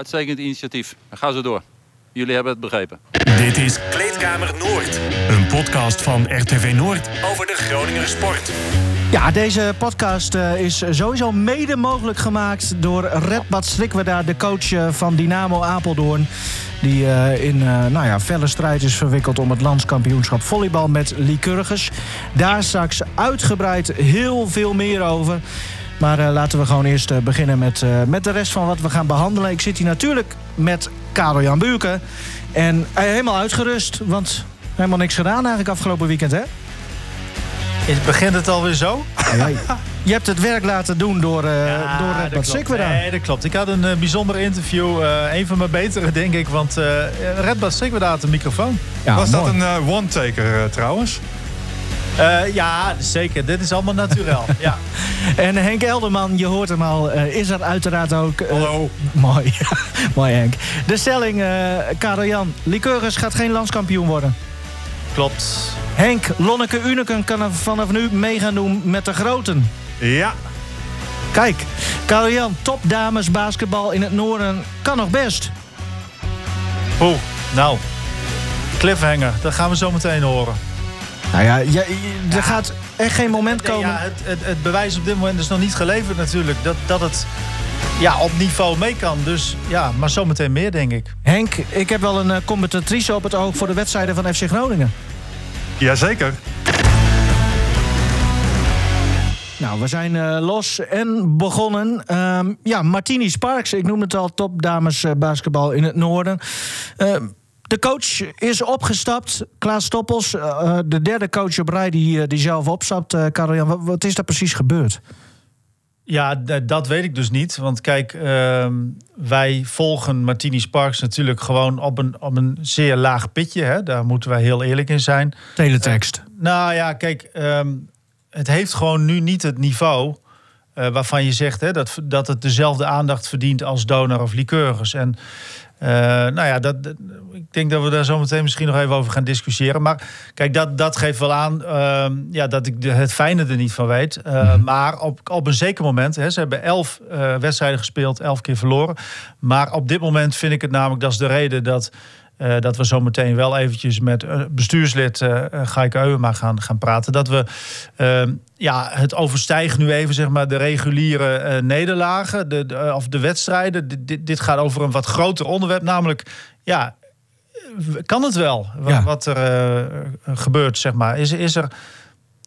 Uitstekend initiatief. Ga zo door. Jullie hebben het begrepen. Dit is Kleedkamer Noord. Een podcast van RTV Noord over de Groninger sport. Ja, deze podcast uh, is sowieso mede mogelijk gemaakt door Redbad Strikweda, de coach uh, van Dynamo Apeldoorn. Die uh, in nou ja, felle strijd is verwikkeld om het landskampioenschap volleybal met Lycurgus. Daar straks uitgebreid heel veel meer over. Maar uh, laten we gewoon eerst uh, beginnen met, uh, met de rest van wat we gaan behandelen. Ik zit hier natuurlijk met Karel Jan Buurken. En helemaal uitgerust, want helemaal niks gedaan eigenlijk afgelopen weekend, hè? Is, begint het alweer zo? Ja, je hebt het werk laten doen door, ja, door Red Bad. Nee, dat klopt. Ik had een bijzonder interview. een van mijn betere, denk ik. Want Red Bad Sikweda had een microfoon. Ja, Was mooi. dat een one-taker trouwens? Uh, ja, zeker. Dit is allemaal natuurlijk. ja. En Henk Elderman, je hoort hem al, uh, is er uiteraard ook. Uh, Hallo. mooi. mooi Henk. De stelling, Karel Jan. Lycurgus gaat geen landskampioen worden. Klopt. Henk, Lonneke Uneken kan er vanaf nu mee gaan doen met de groten. Ja. Kijk, Karel Jan, topdames basketbal in het noorden kan nog best. Oeh, nou. Cliffhanger, dat gaan we zo meteen horen. Nou ja, ja, er gaat echt geen moment komen. Ja, het, het, het, bewijs op dit moment is nog niet geleverd natuurlijk. Dat, dat het ja, op niveau mee kan. Dus ja, maar zometeen meer denk ik. Henk, ik heb wel een uh, commentatrice op het oog voor de wedstrijden van FC Groningen. Jazeker. Nou, we zijn uh, los en begonnen. Um, ja, Martini Sparks, ik noem het al, topdames uh, basketbal in het noorden. Uh, de coach is opgestapt. Klaas Stoppels, uh, de derde coach op rij die, die zelf opstapt. Uh, Karel-Jan, wat, wat, is daar precies gebeurd? Ja, dat weet ik dus niet. Want kijk, uh, wij volgen Martini Sparks natuurlijk gewoon op een, op een zeer laag pitje. Hè? Daar moeten wij heel eerlijk in zijn. Teletext. Nou ja, kijk, um, het heeft gewoon nu niet het niveau... Uh, waarvan je zegt hè, dat, dat het dezelfde aandacht verdient als donor of liqueurs. En uh, nou ja, dat, dat, ik denk dat we daar zo meteen misschien nog even over gaan discussiëren. Maar kijk, dat, dat geeft wel aan uh, ja, dat ik de, het fijne er niet van weet. Uh, mm-hmm. Maar op, op een zeker moment, hè, ze hebben elf uh, wedstrijden gespeeld, elf keer verloren. Maar op dit moment vind ik het namelijk, dat is de reden dat... Uh, dat we zo meteen wel eventjes met uh, bestuurslid uh, Gaike Euwema gaan, gaan praten. Dat we ehm, ja, het overstijgt nu even zeg maar, de reguliere nederlagen de, de, of de wedstrijden. D dit gaat over een wat groter onderwerp, namelijk ja, kan het wel ja. wat er gebeurt, zeg maar. Is, is er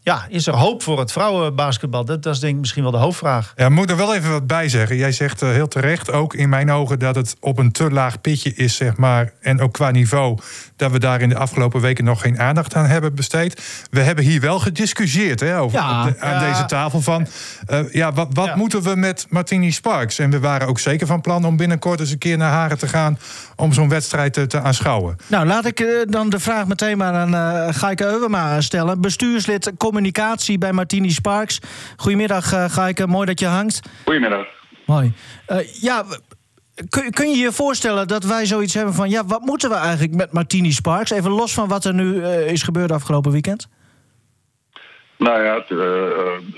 ja, is er hoop voor het vrouwenbasketbal? Dat, dat is denk ik misschien wel de hoofdvraag. Ja, moet er wel even wat bij zeggen. Jij zegt uh, heel terecht, ook in mijn ogen, dat het op een te laag pitje is, zeg maar. En ook qua niveau, dat we daar in de afgelopen weken nog geen aandacht aan hebben besteed. We hebben hier wel gediscussieerd hè, over, ja, de, aan ja. deze tafel van... Uh, ja, wat, wat moeten we met Martini Sparks? En we waren ook zeker van plan om binnenkort eens een keer naar Haren te gaan... om zo'n wedstrijd te, te, aanschouwen. Nou, laat ik uh, dan de vraag meteen maar aan Gaike Euwema stellen. Bestuurslid communicatie bij Martini Sparks. Goedemiddag, uh. Mooi dat je hangt. Goedemiddag. Mooi. Uh, ja, kun, kun, je je voorstellen dat wij zoiets hebben van... ja, wat moeten we eigenlijk met Martini Sparks? Even los van wat er nu uh, is gebeurd afgelopen weekend. Nou ja,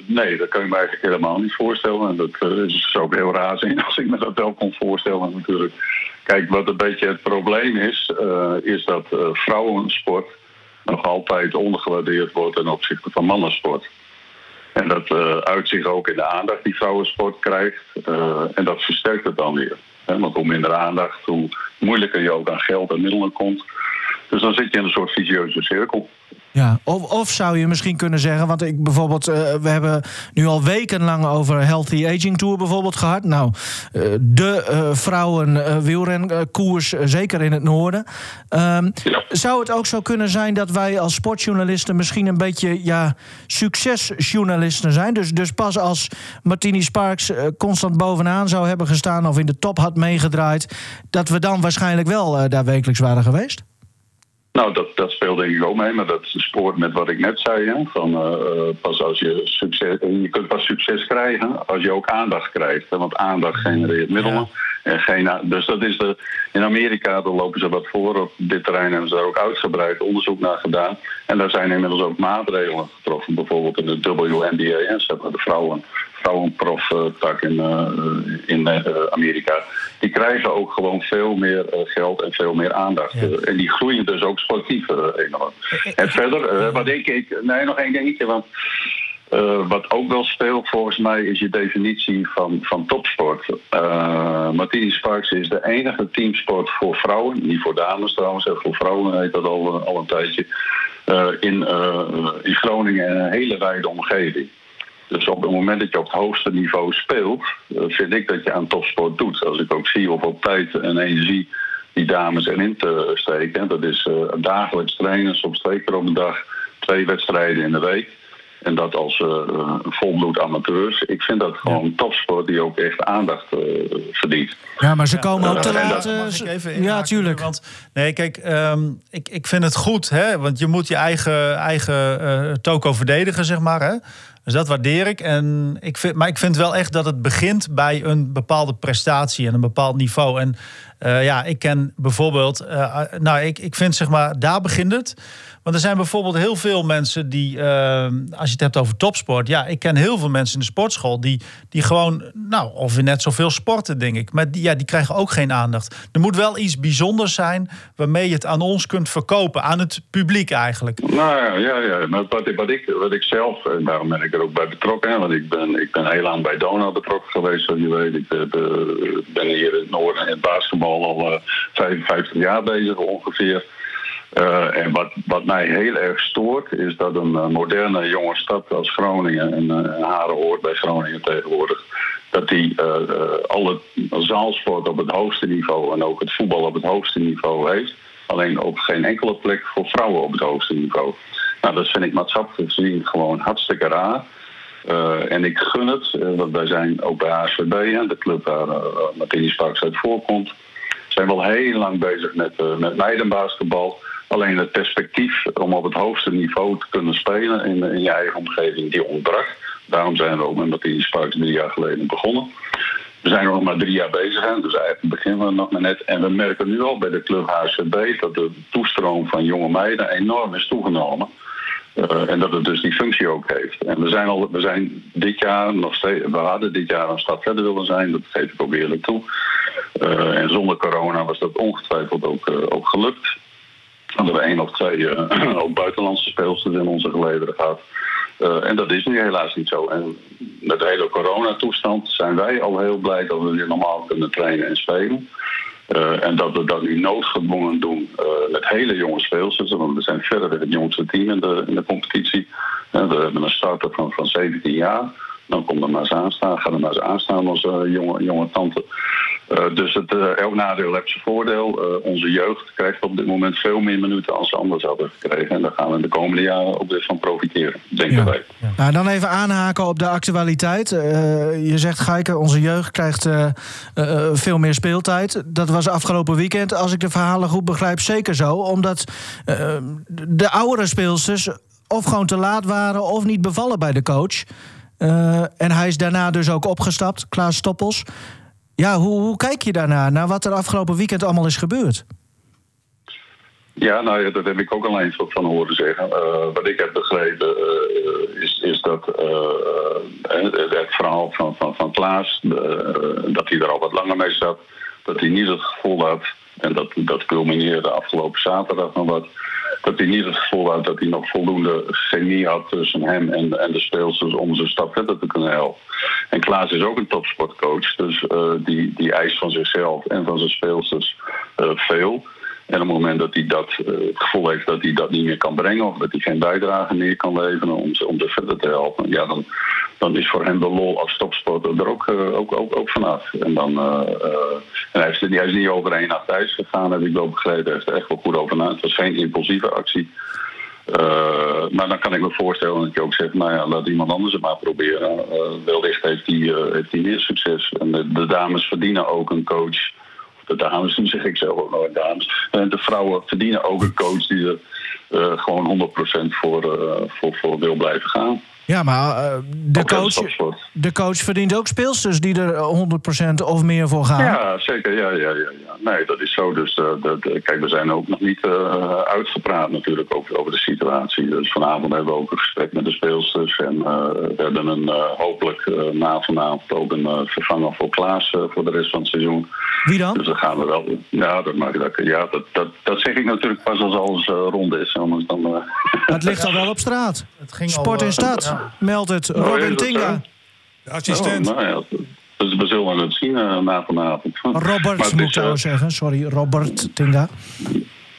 nee, dat kan ik me eigenlijk helemaal niet voorstellen. En dat is ook heel raar zijn als ik me dat wel kon voorstellen natuurlijk. Kijk, wat een beetje het probleem is... is dat vrouwensport nog altijd ondergewaardeerd wordt ten opzichte van mannensport. En dat uh, uit zich ook in de aandacht die vrouwensport krijgt. Uh, en dat versterkt het dan weer. Want hoe minder aandacht, hoe moeilijker je ook aan geld en middelen komt. Dus dan zit je in een soort vicieuze cirkel. Ja, of, of zou je misschien kunnen zeggen, want ik bijvoorbeeld, uh, we hebben nu al wekenlang over Healthy Aging Tour bijvoorbeeld gehad. Nou, uh, de uh, vrouwen wielrenkoers, zeker in het noorden. Ja. Zou het ook zo kunnen zijn dat wij als sportjournalisten misschien een beetje ja, succesjournalisten zijn? Dus, dus pas als Martini Sparks constant bovenaan zou hebben gestaan of in de top had meegedraaid, dat we dan waarschijnlijk wel daar wekelijks waren geweest? Nou, dat, dat speelt denk ik ook mee, maar dat spoort met wat ik net zei. Hè? Van, uh, pas als je, succes, je kunt pas succes krijgen als je ook aandacht krijgt. Hè? Want aandacht genereert middelen. Ja. En geen, dus dat is de, in Amerika daar lopen ze wat voor. Op dit terrein hebben ze daar ook uitgebreid onderzoek naar gedaan. En daar zijn inmiddels ook maatregelen getroffen. Bijvoorbeeld in de WNBA, hè? de vrouwen vrouwenproftak in, in Amerika. Die krijgen ook gewoon veel meer geld en veel meer aandacht. en die groeien dus ook sportief enorm. En verder, wat denk ik... Nee, nog één dingetje, want... Uh, wat ook wel speelt volgens mij is je definitie van, van topsport. Uh, Martini Sparks is de enige teamsport voor vrouwen, niet voor dames trouwens, voor vrouwen heet dat al, al een tijdje, uh, in, in Groningen en een hele wijde omgeving. Dus op het moment dat je op het hoogste niveau speelt, vind ik dat je aan topsport doet. Als ik ook zie hoeveel tijd en energie die dames erin te steken. Dat is dagelijks trainen, soms twee keer op een dag, twee wedstrijden in de week. En dat als uh, volbloed amateurs. Ik vind dat gewoon ja. topsport die ook echt aandacht uh, verdient. Ja, maar ze komen ook te laat. ja, tuurlijk. Want, nee, kijk, um, ik, ik vind het goed, hè, want je moet je eigen, eigen uh, toko verdedigen, zeg maar. Hè. Dus dat waardeer ik. En ik vind, maar ik vind wel echt dat het begint bij een bepaalde prestatie en een bepaald niveau. En uh, ja, ik ken bijvoorbeeld, uh, nou, ik, ik vind zeg maar, daar begint het. Want er zijn bijvoorbeeld heel veel mensen die, als je het hebt over topsport, ja, ik ken heel veel mensen in de sportschool die, die gewoon, nou, of net zoveel sporten, denk ik. Maar die, ja, die krijgen ook geen aandacht. Er moet wel iets bijzonders zijn waarmee je het aan ons kunt verkopen, aan het publiek eigenlijk. Nou ja, ja. Maar wat, wat, ik, wat ik zelf, en daarom ben ik er ook bij betrokken, want ik ben, ik ben heel lang bij Donau betrokken geweest, zoals je weet. Ik ben hier in het noorden in het basketbal al uh, 55 jaar bezig ongeveer. Uh, en wat, wat mij heel erg stoort, is dat een uh, moderne jonge stad als Groningen, en uh, Haren hoort bij Groningen tegenwoordig, dat die alle zaalsport op het hoogste niveau en ook het voetbal op het hoogste niveau heeft. Alleen op geen enkele plek voor vrouwen op het hoogste niveau. Nou, dat vind ik maatschappelijk gezien gewoon hartstikke raar. en ik gun het, want wij zijn ook bij HSVB, de club waar uh, Martini Sparks uit voorkomt, zijn wel heel lang bezig met, met meidenbasketbal. Alleen het perspectief om op het hoogste niveau te kunnen spelen in, in je eigen omgeving, die ontbrak. Daarom zijn we ook met Martini Sparks drie jaar geleden begonnen. We zijn nog maar drie jaar bezig, hè, dus eigenlijk beginnen we nog maar net. En we merken nu al bij de club HCB dat de toestroom van jonge meiden enorm is toegenomen. Uh, en dat het dus die functie ook heeft. En we zijn, al, we zijn dit jaar nog steeds, we hadden dit jaar een stap verder willen zijn, dat geef ik ook eerlijk toe. Uh, en zonder corona was dat ongetwijfeld ook, uh, ook gelukt hadden we één of twee uh, ook buitenlandse speelsters in onze gelederen gehad. En dat is nu helaas niet zo. En met de hele coronatoestand zijn wij al heel blij dat we weer normaal kunnen trainen en spelen. En dat we dat nu noodgedwongen doen met hele jonge speelsters. Want we zijn verder het jongste team in de, in de competitie. we hebben een starter van, van 17 jaar. Dan komt er maar eens aanstaan. Ga er maar eens aanstaan als jonge, jonge tante. Uh, dus het, uh, elk nadeel heeft zijn voordeel. Uh, onze jeugd krijgt op dit moment veel meer minuten als ze anders hadden gekregen. En daar gaan we in de komende jaren ook weer van profiteren, denken ja. wij. Ja. Nou, dan even aanhaken op de actualiteit. je zegt, Geike, onze jeugd krijgt veel meer speeltijd. Dat was afgelopen weekend, als ik de verhalen goed begrijp, zeker zo. Omdat de oudere speelsters of gewoon te laat waren... of niet bevallen bij de coach. en hij is daarna dus ook opgestapt, Klaas Stoppels... Ja, hoe, hoe kijk je daarna, naar wat er afgelopen weekend allemaal is gebeurd? Ja, nou dat heb ik ook alleen van horen zeggen. Uh, wat ik heb begrepen uh, is, is dat uh, het verhaal van, van, van Klaas, dat hij er al wat langer mee zat, dat hij niet het gevoel had, en dat, dat culmineerde afgelopen zaterdag nog wat, dat hij niet het gevoel had dat hij nog voldoende chemie had tussen hem en, en de speelsters om zijn stap verder te kunnen helpen. En Klaas is ook een topsportcoach, dus uh, die, die eist van zichzelf en van zijn speelsters uh, veel. En op het moment dat hij dat, uh, het gevoel heeft dat hij dat niet meer kan brengen of dat hij geen bijdrage meer kan leveren om ze, om ze verder te helpen, ja, dan, dan is voor hem de lol als topsporter er ook, uh, ook, ook, ook vanaf. En, dan, uh, en hij, is, hij is niet over één nacht thuis gegaan, heb ik wel begrepen. Hij heeft er echt wel goed over na. Het was geen impulsieve actie. Maar dan kan ik me voorstellen dat je ook zegt, nou ja, laat iemand anders het maar proberen. Wellicht heeft hij uh, meer succes. En de, de, dames verdienen ook een coach. De dames, dan zeg ik zelf ook nooit dames. En de vrouwen verdienen ook een coach die er gewoon 100% voor, voor, voor wil blijven gaan. Ja, maar uh, de, coach, de coach verdient ook speelsters die er 100% of meer voor gaan. Ja, zeker. Ja, ja, ja, ja. Nee, dat is zo. Dus uh, dat, kijk, we zijn ook nog niet uh, uitgepraat natuurlijk over, over de situatie. Dus vanavond hebben we ook een gesprek met de speelsters. En we hebben een, hopelijk na vanavond ook een vervanger voor Klaas voor de rest van het seizoen. Wie dan? Dus dan gaan we wel. Ja, dat, mag, dat, ja, dat, dat, dat zeg ik natuurlijk pas als alles rond is. Anders dan, het ligt al wel op straat. Het ging Sport in stad. Meldt het. Robin Tinga. De assistent. Oh, nou ja, dus we zullen het zien uh, na vanavond. Robert, moet ik uh, zeggen. Sorry, Robert Tinga.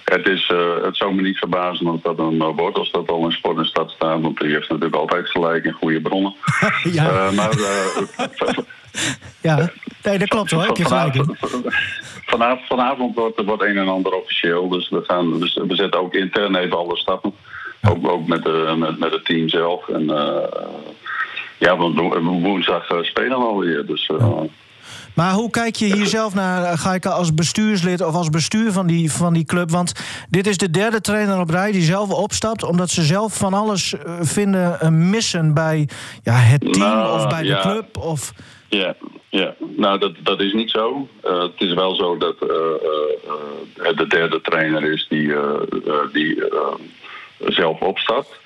Het, is, uh, het zou me niet verbazen als dat een wordt als dat al in sport stad staat. Want die heeft natuurlijk altijd gelijk in goede bronnen. ja. maar, ja, nee, dat klopt hoor. Heb je gelijk in. Vanavond, vanavond wordt, wordt een en ander officieel. Dus we, gaan, dus we zetten ook intern even alle stappen. Ook, ook met, de, met, met het team zelf. En uh, ja, want woensdag uh, spelen we alweer. Dus, uh, maar hoe kijk je hier zelf naar, ga ik als bestuurslid of als bestuur van die, van die club? Want dit is de derde trainer op rij die zelf opstapt, omdat ze zelf van alles vinden missen bij ja, het team nou, of bij ja. de club. Of... Ja, ja, nou dat, dat is niet zo. Uh, het is wel zo dat uh, uh, de derde trainer is die, die zelf opstapt.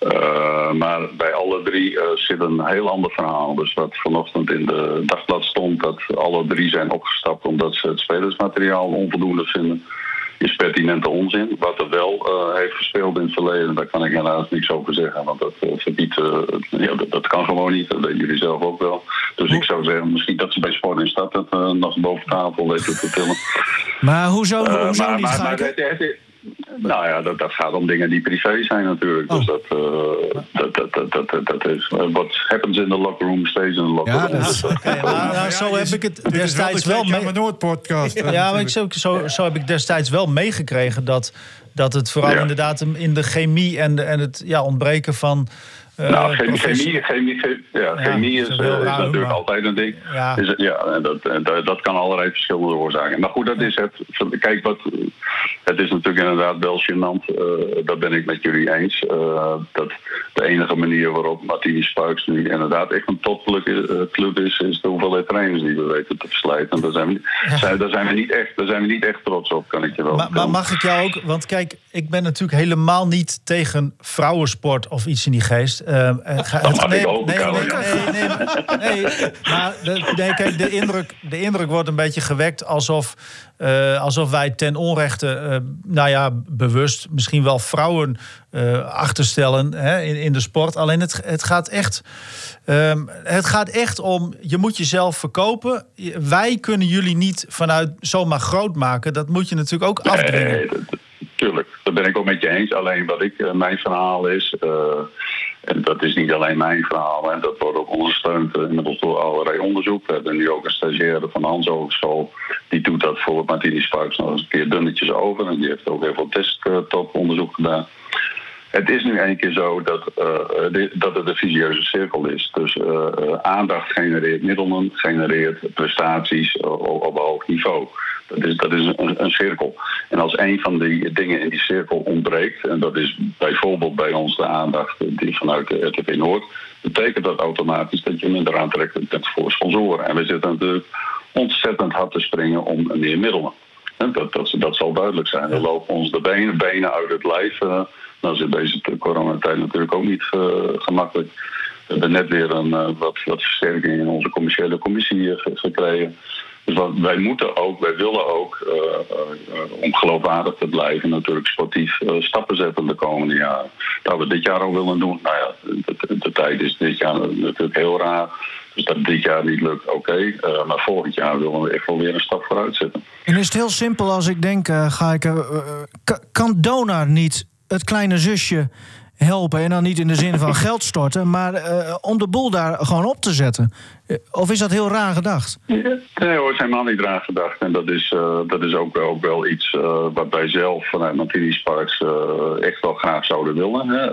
Uh, maar bij alle drie uh, zit een heel ander verhaal. Dus wat vanochtend in de dagblad stond, dat alle drie zijn opgestapt omdat ze het spelersmateriaal onvoldoende vinden, is pertinente onzin. Wat er wel uh, heeft gespeeld in het verleden, daar kan ik helaas niks over zeggen. Want dat verbiedt, ja, dat, dat, kan gewoon niet. Dat weten jullie zelf ook wel. Dus ik zou zeggen, misschien dat ze bij Sport in Stad het nog boven tafel weten te vertellen. Maar hoezo, hoezo maar, niet maar, nou ja, dat, dat, gaat om dingen die privé zijn natuurlijk. Oh. Dus dat, uh, dat, dat, dat, dat, dat is. What happens in the locker room stays in the locker Ja, room. dat is- Oké, maar nou, zo heb ik het destijds wel mee... Podcast. eh, Ja, maar ik, zo, zo, zo heb ik destijds wel meegekregen dat, dat het vooral Ja. inderdaad in de chemie en, de, en het ja, ontbreken van. Eh, nou, chemie, chemie, ja, chemie is, eh, is natuurlijk maar- altijd een ding. Ja. Is ja, en dat, en dat, dat kan allerlei verschillende oorzaken. Maar goed, dat is het. Kijk, wat, het is natuurlijk inderdaad wel gênant. eh, dat ben ik met jullie eens. dat de enige manier waarop Martini Sparks nu inderdaad echt een toppelijke eh, club is, is de hoeveelheid trainers die we weten te verslijten. En daar zijn we, zijn, daar zijn we, niet, echt, daar zijn we niet echt trots op, kan ik je wel Maar, maar mag ik jou ook, want kijk, ik ben natuurlijk helemaal niet tegen vrouwensport of iets in die geest. Eh, het ga- Dat het- mag ik ook, nee, nee, nee, nee, maar- de, nee, kijk, de, indruk, de indruk wordt een beetje gewekt alsof, eh, alsof wij ten onrechte, eh, nou ja, bewust misschien wel vrouwen eh, achterstellen hè, in, in de sport. Alleen het, het gaat echt. ehm, het gaat echt om, je moet jezelf verkopen. Wij kunnen jullie niet vanuit zomaar groot maken. Dat moet je natuurlijk ook afdwingen. Tuurlijk. Dat ben ik ook met je eens. Alleen wat ik, eh, mijn verhaal is, eh, en dat is niet alleen mijn verhaal, en dat wordt ook ondersteund eh, inmiddels door allerlei onderzoek. We hebben nu ook een stagiaire van Hans Hogeschool, die doet dat voor Martini Sparks nog eens een keer dunnetjes over. En die heeft ook heel veel desktop-onderzoek gedaan. Het is nu een keer zo dat, eh, dat het een visieuze cirkel is. Dus eh, eh, aandacht genereert middelen, genereert prestaties eh, op, op hoog niveau. Dat is, dat is een, een cirkel. En als een van die dingen in die cirkel ontbreekt, en dat is bijvoorbeeld bij ons de aandacht die vanuit de RTV Noord, betekent dat automatisch dat je minder aantrekkelijk bent voor sponsoren. En we zitten natuurlijk ontzettend hard te springen om meer middelen. En Dat, dat, dat zal duidelijk zijn. We lopen ons de benen, benen uit het lijf. eh, nou zit deze coronatijd natuurlijk ook niet eh, gemakkelijk. We hebben net weer een eh, wat, wat versterking in onze commerciële commissie ge- gekregen. Dus wat, wij moeten ook, wij willen ook, eh, eh, om geloofwaardig te blijven, natuurlijk sportief eh, stappen zetten de komende jaren. Dat we dit jaar ook willen doen. Nou ja, de, tijd is dit jaar natuurlijk heel raar. Dus dat dit jaar niet lukt, oké. Maar volgend jaar willen we echt wel weer een stap vooruit zetten. En is het heel simpel als ik denk, ga ik, ka- kan Donar niet het kleine zusje helpen? En dan niet in de zin van geld storten, maar eh, om de boel daar gewoon op te zetten. Eh, Of is dat heel raar gedacht? Nee hoor, het is helemaal niet raar gedacht. En dat is, eh, dat is ook, wel, ook wel iets eh, wat wij zelf vanuit Martini Sparks eh, echt wel graag zouden willen. Hè.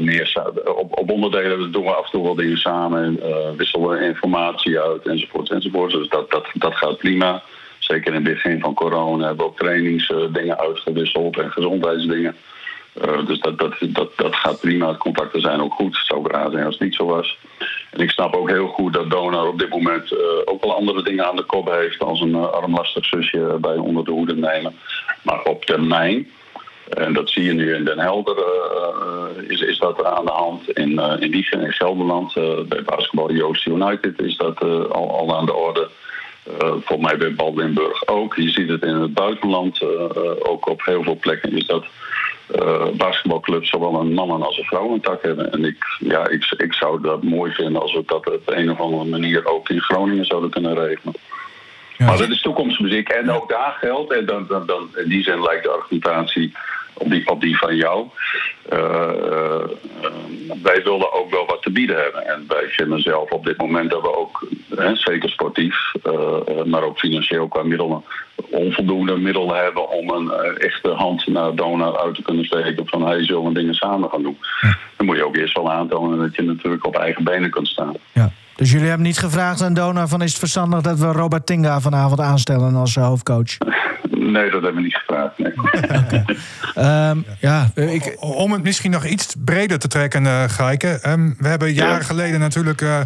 Meer op, op onderdelen doen we af en toe wel dingen samen. eh, wisselen we informatie uit enzovoort enzovoort. Dus dat, dat, dat gaat prima. Zeker in het begin van corona hebben we ook trainingsdingen uitgewisseld en gezondheidsdingen. Uh, dus dat, dat, dat, dat gaat prima. Contacten zijn ook goed. Het zou raar zijn als het niet zo was. En ik snap ook heel goed dat Donor op dit moment uh, ook wel andere dingen aan de kop heeft. Als een uh, armlastig zusje bij onder de hoede nemen. Maar op termijn. En dat zie je nu in Den Helder, is, is dat aan de hand. In, in Wiegen in Gelderland, bij basketbal Joost United is dat al, al aan de orde. Volgens mij bij Baldwinburg ook. Je ziet het in het buitenland. Ook op heel veel plekken is dat basketbalclubs zowel een mannen- als een vrouwentak hebben. En ik, ja, ik, ik zou dat mooi vinden als we dat op een of andere manier ook in Groningen zouden kunnen regelen. Ja. Maar dat is toekomstmuziek. En ook daar geldt, en dan, dan, dan, in die zin lijkt de argumentatie op die, op die van jou. Uh, uh, wij willen ook wel wat te bieden hebben. En wij vinden zelf op dit moment dat we ook, hè, zeker sportief, uh, maar ook financieel qua middelen, onvoldoende middelen hebben om een echte hand naar donor uit te kunnen steken. Van hij zullen dingen samen gaan doen. Dan moet je ook eerst wel aantonen dat je natuurlijk op eigen benen kunt staan. Ja. Dus jullie hebben niet gevraagd aan Donor van is het verstandig dat we Robert Tinga vanavond aanstellen als hoofdcoach? Nee, dat hebben we niet gevraagd. Nee. um, ja, ik... Om het misschien nog iets breder te trekken, uh, Gijke. Um, we hebben jaren ja. geleden natuurlijk uh,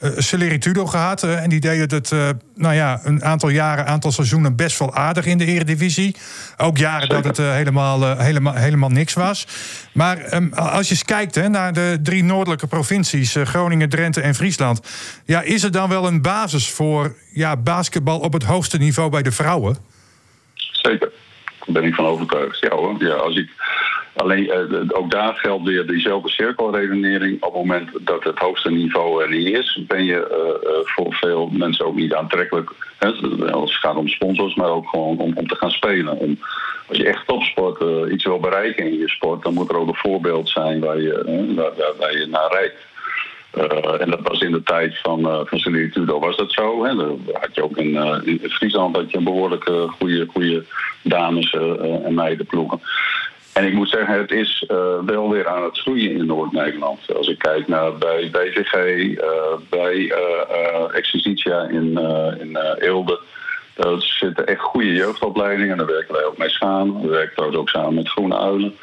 uh, Celeritudo gehad. Uh, en die deden het uh, nou ja, een aantal jaren, aantal seizoenen best wel aardig in de Eredivisie. Ook jaren dat het helemaal, helemaal, helemaal niks was. Maar um, als je eens kijkt hè, naar de drie noordelijke provincies, Groningen, Drenthe en Friesland. Ja, is er dan wel een basis voor ja, basketbal op het hoogste niveau bij de vrouwen? Zeker. Daar ben ik van overtuigd. Ja hoor. Ja, als ik, alleen uh, ook daar geldt weer diezelfde cirkelredenering. Op het moment dat het hoogste niveau er is, ben je uh, uh, voor veel mensen ook niet aantrekkelijk. Als het gaat om sponsors, maar ook gewoon om, om te gaan spelen. Om, als je echt topsport iets wil bereiken in je sport, dan moet er ook een voorbeeld zijn waar je, waar, je naar rijdt. En dat was in de tijd van, uh, van Tudor was dat zo. Hè. Dan had je ook in, uh, in Friesland had je een behoorlijk goede, goede dames en meidenploegen. En ik moet zeggen, het is wel weer aan het groeien in Noord-Nederland. Als ik kijk naar bij BVG, bij Exercitia in, in Eelde. Daar zitten echt goede jeugdopleidingen. Daar werken wij ook mee samen. We werken trouwens ook samen met Groene Uilen.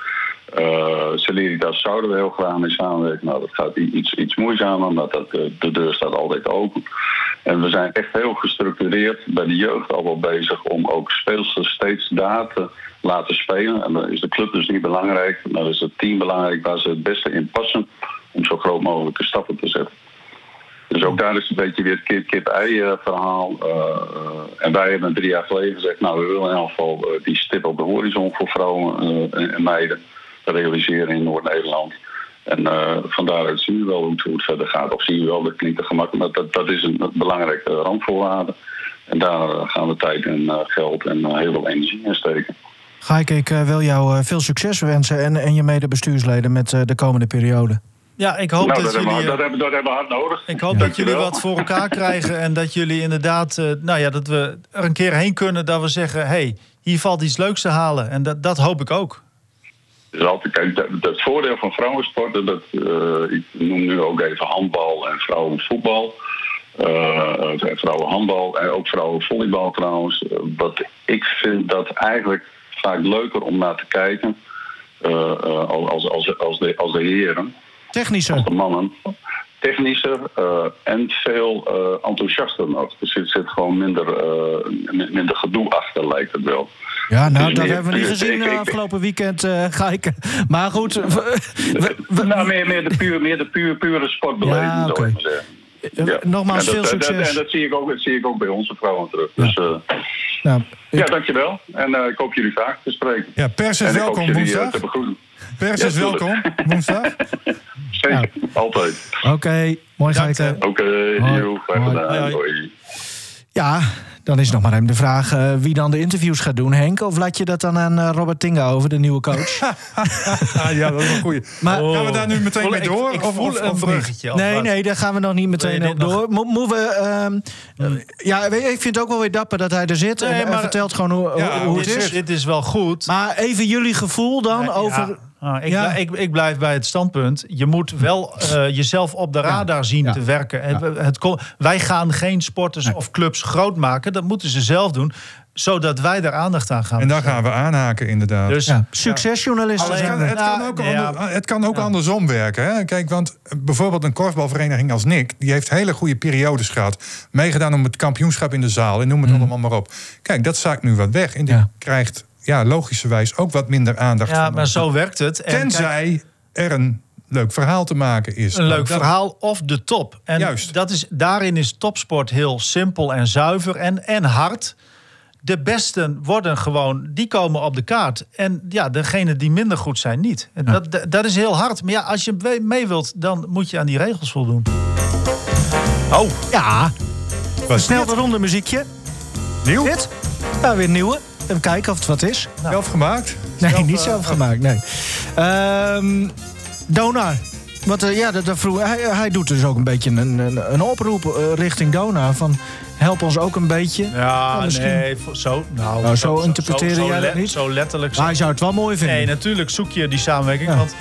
Uh, Celeritas zouden we heel graag mee samenwerken. Nou, dat gaat iets, iets moeizamer, maar dat, de, de deur staat altijd open. En we zijn echt heel gestructureerd bij de jeugd al wel bezig om ook speelsters steeds daar te laten spelen. En dan is de club dus niet belangrijk, maar is het team belangrijk waar ze het beste in passen om zo groot mogelijke stappen te zetten. Dus ook daar is een beetje weer het kip-ei verhaal. Uh, en wij hebben drie jaar geleden gezegd, nou we willen in elk geval die stip op de horizon voor vrouwen en meiden realiseren in Noord-Nederland. En uh, van daaruit zien we wel hoe het, hoe het, verder gaat. Of zien we wel, dat klinkt te gemakkelijk, maar dat, dat is een belangrijke randvoorwaarde. En daar gaan we tijd en uh, geld en uh, heel veel energie in steken. Gaike, ik wil jou veel succes wensen en, en je medebestuursleden met de komende periode. Ja, ik hoop nou, dat, dat, jullie... hebben, dat, hebben, dat hebben we hard nodig. Ik hoop ja. dat jullie wat voor elkaar krijgen en dat jullie inderdaad... nou ja, dat we er een keer heen kunnen dat we zeggen... hé, hey, hier valt iets leuks te halen. En dat, dat hoop ik ook. Dus altijd, kijk, dat, dat voordeel van vrouwensporten, dat, uh, ik noem nu ook even handbal en vrouwenvoetbal. Uh, vrouwenhandbal en ook vrouwenvolleybal trouwens. Uh, wat ik vind dat eigenlijk vaak leuker om naar te kijken als, als, als, de, als de heren. Technischer. Als de mannen. Technischer en veel enthousiaster nog. Dus er zit gewoon minder, minder gedoe achter, lijkt het wel. Ja, nou, dus dat hebben we niet gezien ik, afgelopen weekend, uh, Gijken. Maar goed. We, we, nou, meer, meer de, puur, meer de puur, pure sportbeleving, ja, okay. zou ik maar zeggen. Ja. Nogmaals, veel succes. Dat, en dat zie, ik ook, dat zie ik ook bij onze vrouwen terug. Dus, uh, nou, ik... ja, dankjewel. En uh, ik hoop jullie vaak te spreken. Ja, pers is welkom jullie, woensdag. te begroeten. Pers ja, is welkom woensdag. Zeker, ja. altijd. Oké, okay, mooi Gijken. Oké, okay, graag gedaan. Hoi. Ja, dan is nog maar even de vraag uh, wie dan de interviews gaat doen, Henk. Of laat je dat dan aan uh, Robert Tinga over, de nieuwe coach? ja, dat is een goeie. Maar, oh. Gaan we daar nu meteen mee door? Ik, ik of, of, een bruggetje. Nee, nee, daar gaan we nog niet meteen op door. Mo moeten we... Um, hmm. Ja, ik vind het ook wel weer dapper dat hij er zit. Nee, en, maar, vertelt gewoon hoe, ja, hoe het is. Dit is wel goed. Maar even jullie gevoel dan over... Ja. Ah, ik, ja. blijf, ik, ik, blijf bij het standpunt. Je moet wel uh, jezelf op de radar ja. zien ja. te werken. Het, het, wij gaan geen sporters nee. of clubs groot maken. Dat moeten ze zelf doen. zodat wij daar aandacht aan gaan En dan besteden. gaan we aanhaken, inderdaad. Dus Ja, succesjournalisten Het kan, we. het kan ook, Ja, ander- het kan ook andersom werken. Hè? Kijk, want bijvoorbeeld een korfbalvereniging als Nick... die heeft hele goede periodes gehad. Meegedaan om het kampioenschap in de zaal en noem het allemaal maar op. Kijk, dat zaakt nu wat weg. En die Ja. krijgt ja, logischerwijs ook wat minder aandacht. ja, van maar zo werkt het. En kijk, Tenzij er een leuk verhaal te maken is. een leuk Dat- verhaal of de top. En Juist. Dat is, daarin is topsport heel simpel en zuiver en, en hard. De besten worden gewoon, die komen op de kaart. En ja, degenen die minder goed zijn, niet. En dat, dat- dat is heel hard. Maar ja, als je mee- wilt, dan moet je aan die regels voldoen. Oh, Ja, snel de ronde muziekje. nieuw? Dit? Ja, weer nieuwe. Even kijken of het wat is. Zelf gemaakt? Nee, Zelf, niet eh, zelf gemaakt, nee. Ehm Donar. Want eh, ja, dat, dat vroeg, hij, hij doet dus ook een beetje een, een, een oproep eh, richting Donar. Van help ons ook een beetje. ja, misschien. nee, zo. Nou, Nou, zo interpreteer zo jij dat niet? Zo letterlijk. Maar hij zou het wel mooi vinden. Nee, natuurlijk zoek je die samenwerking. Ja. Want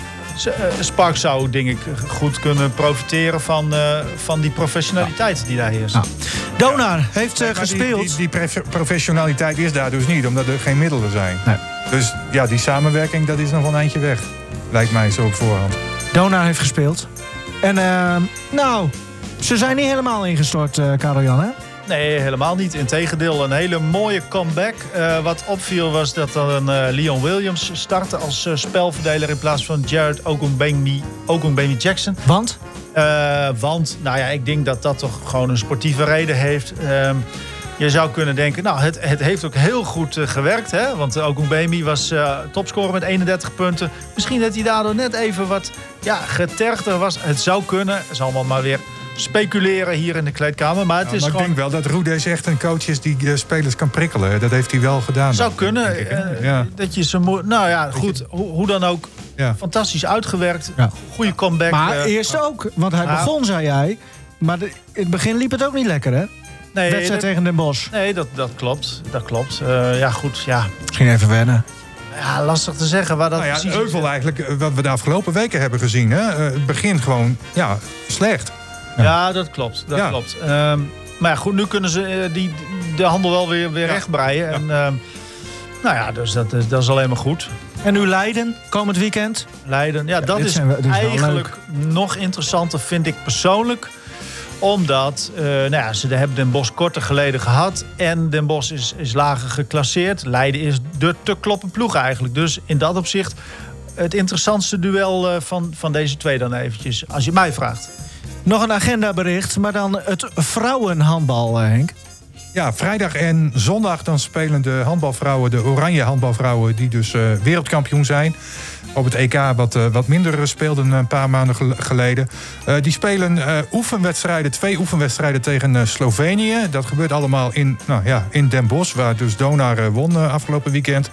Spark zou, denk ik, goed kunnen profiteren van, eh, van die professionaliteit die daar heerst. Ja. Donar heeft eh, gespeeld. Die, die, profe- professionaliteit is daar dus niet, omdat er geen middelen zijn. Nee. Dus ja, die samenwerking, dat is nog wel een eindje weg. Lijkt mij zo op voorhand. Donar heeft gespeeld. En ehm, nou, ze zijn niet helemaal ingestort, eh Karel Jan, hè? Nee, helemaal niet. Integendeel, een hele mooie comeback. Eh, wat opviel was dat een eh, Leon Williams startte als eh, spelverdeler... in plaats van Jared Ogunbemi, Ogunbemi Jackson. Want? Want, nou ja, ik denk dat dat toch gewoon een sportieve reden heeft. Ehm, je zou kunnen denken, nou, het, het heeft ook heel goed gewerkt. Hè? Want uh, Ogunbemi was topscorer met 31 punten. Misschien dat hij daardoor net even wat ja, getergder was. Het zou kunnen. Het is allemaal maar weer speculeren hier in de kleedkamer. Maar het Ja, is maar gewoon... ik denk wel dat Roedes echt een coach is die eh, spelers kan prikkelen. Dat heeft hij wel gedaan. zou kunnen. ik, eh, ja. Dat je ze moet. Nou ja, goed. Hoe, hoe dan ook. Ja. Fantastisch uitgewerkt. Ja. Goede comeback. Maar eh, eerst ook. Want hij Nou. begon, zei jij. Maar de- in het begin liep het ook niet lekker, hè? nee, Wedstrijd dat, tegen Den Bosch. nee dat, dat klopt. Dat klopt. Eh, ja, goed. Ja. Misschien even wennen. ja, lastig te zeggen waar dat Nou ja, precies Euvel eigenlijk, wat we de afgelopen weken hebben gezien. Hè? eh, het begint gewoon ja, slecht. Ja, dat klopt. Dat Ja. klopt. Ehm, maar ja, goed, nu kunnen ze eh, die, de handel wel weer, weer rechtbreien. En, ehm, nou ja, dus dat, is- dat is alleen maar goed. En nu Leiden, komend weekend. Leiden. Ja, dat is we- eigenlijk nog interessanter, vind ik persoonlijk. Omdat, eh, nou ja, ze hebben Den Bosch korter geleden gehad. En Den Bosch is, is lager geclasseerd. Leiden is de te kloppen ploeg eigenlijk. Dus in dat opzicht het interessantste duel eh, van, van deze twee dan eventjes. Als je mij vraagt. Nog een agendabericht, maar dan het vrouwenhandbal, eh, Henk. Ja, vrijdag en zondag dan spelen de handbalvrouwen, de oranje handbalvrouwen, die dus eh, wereldkampioen zijn. Op het EK wat, eh, wat minder speelden een paar maanden gel- geleden. Eh, die spelen eh, oefenwedstrijden, twee oefenwedstrijden tegen Slovenië. Dat gebeurt allemaal in, nou, ja, in Den Bosch, waar dus Donar won afgelopen weekend.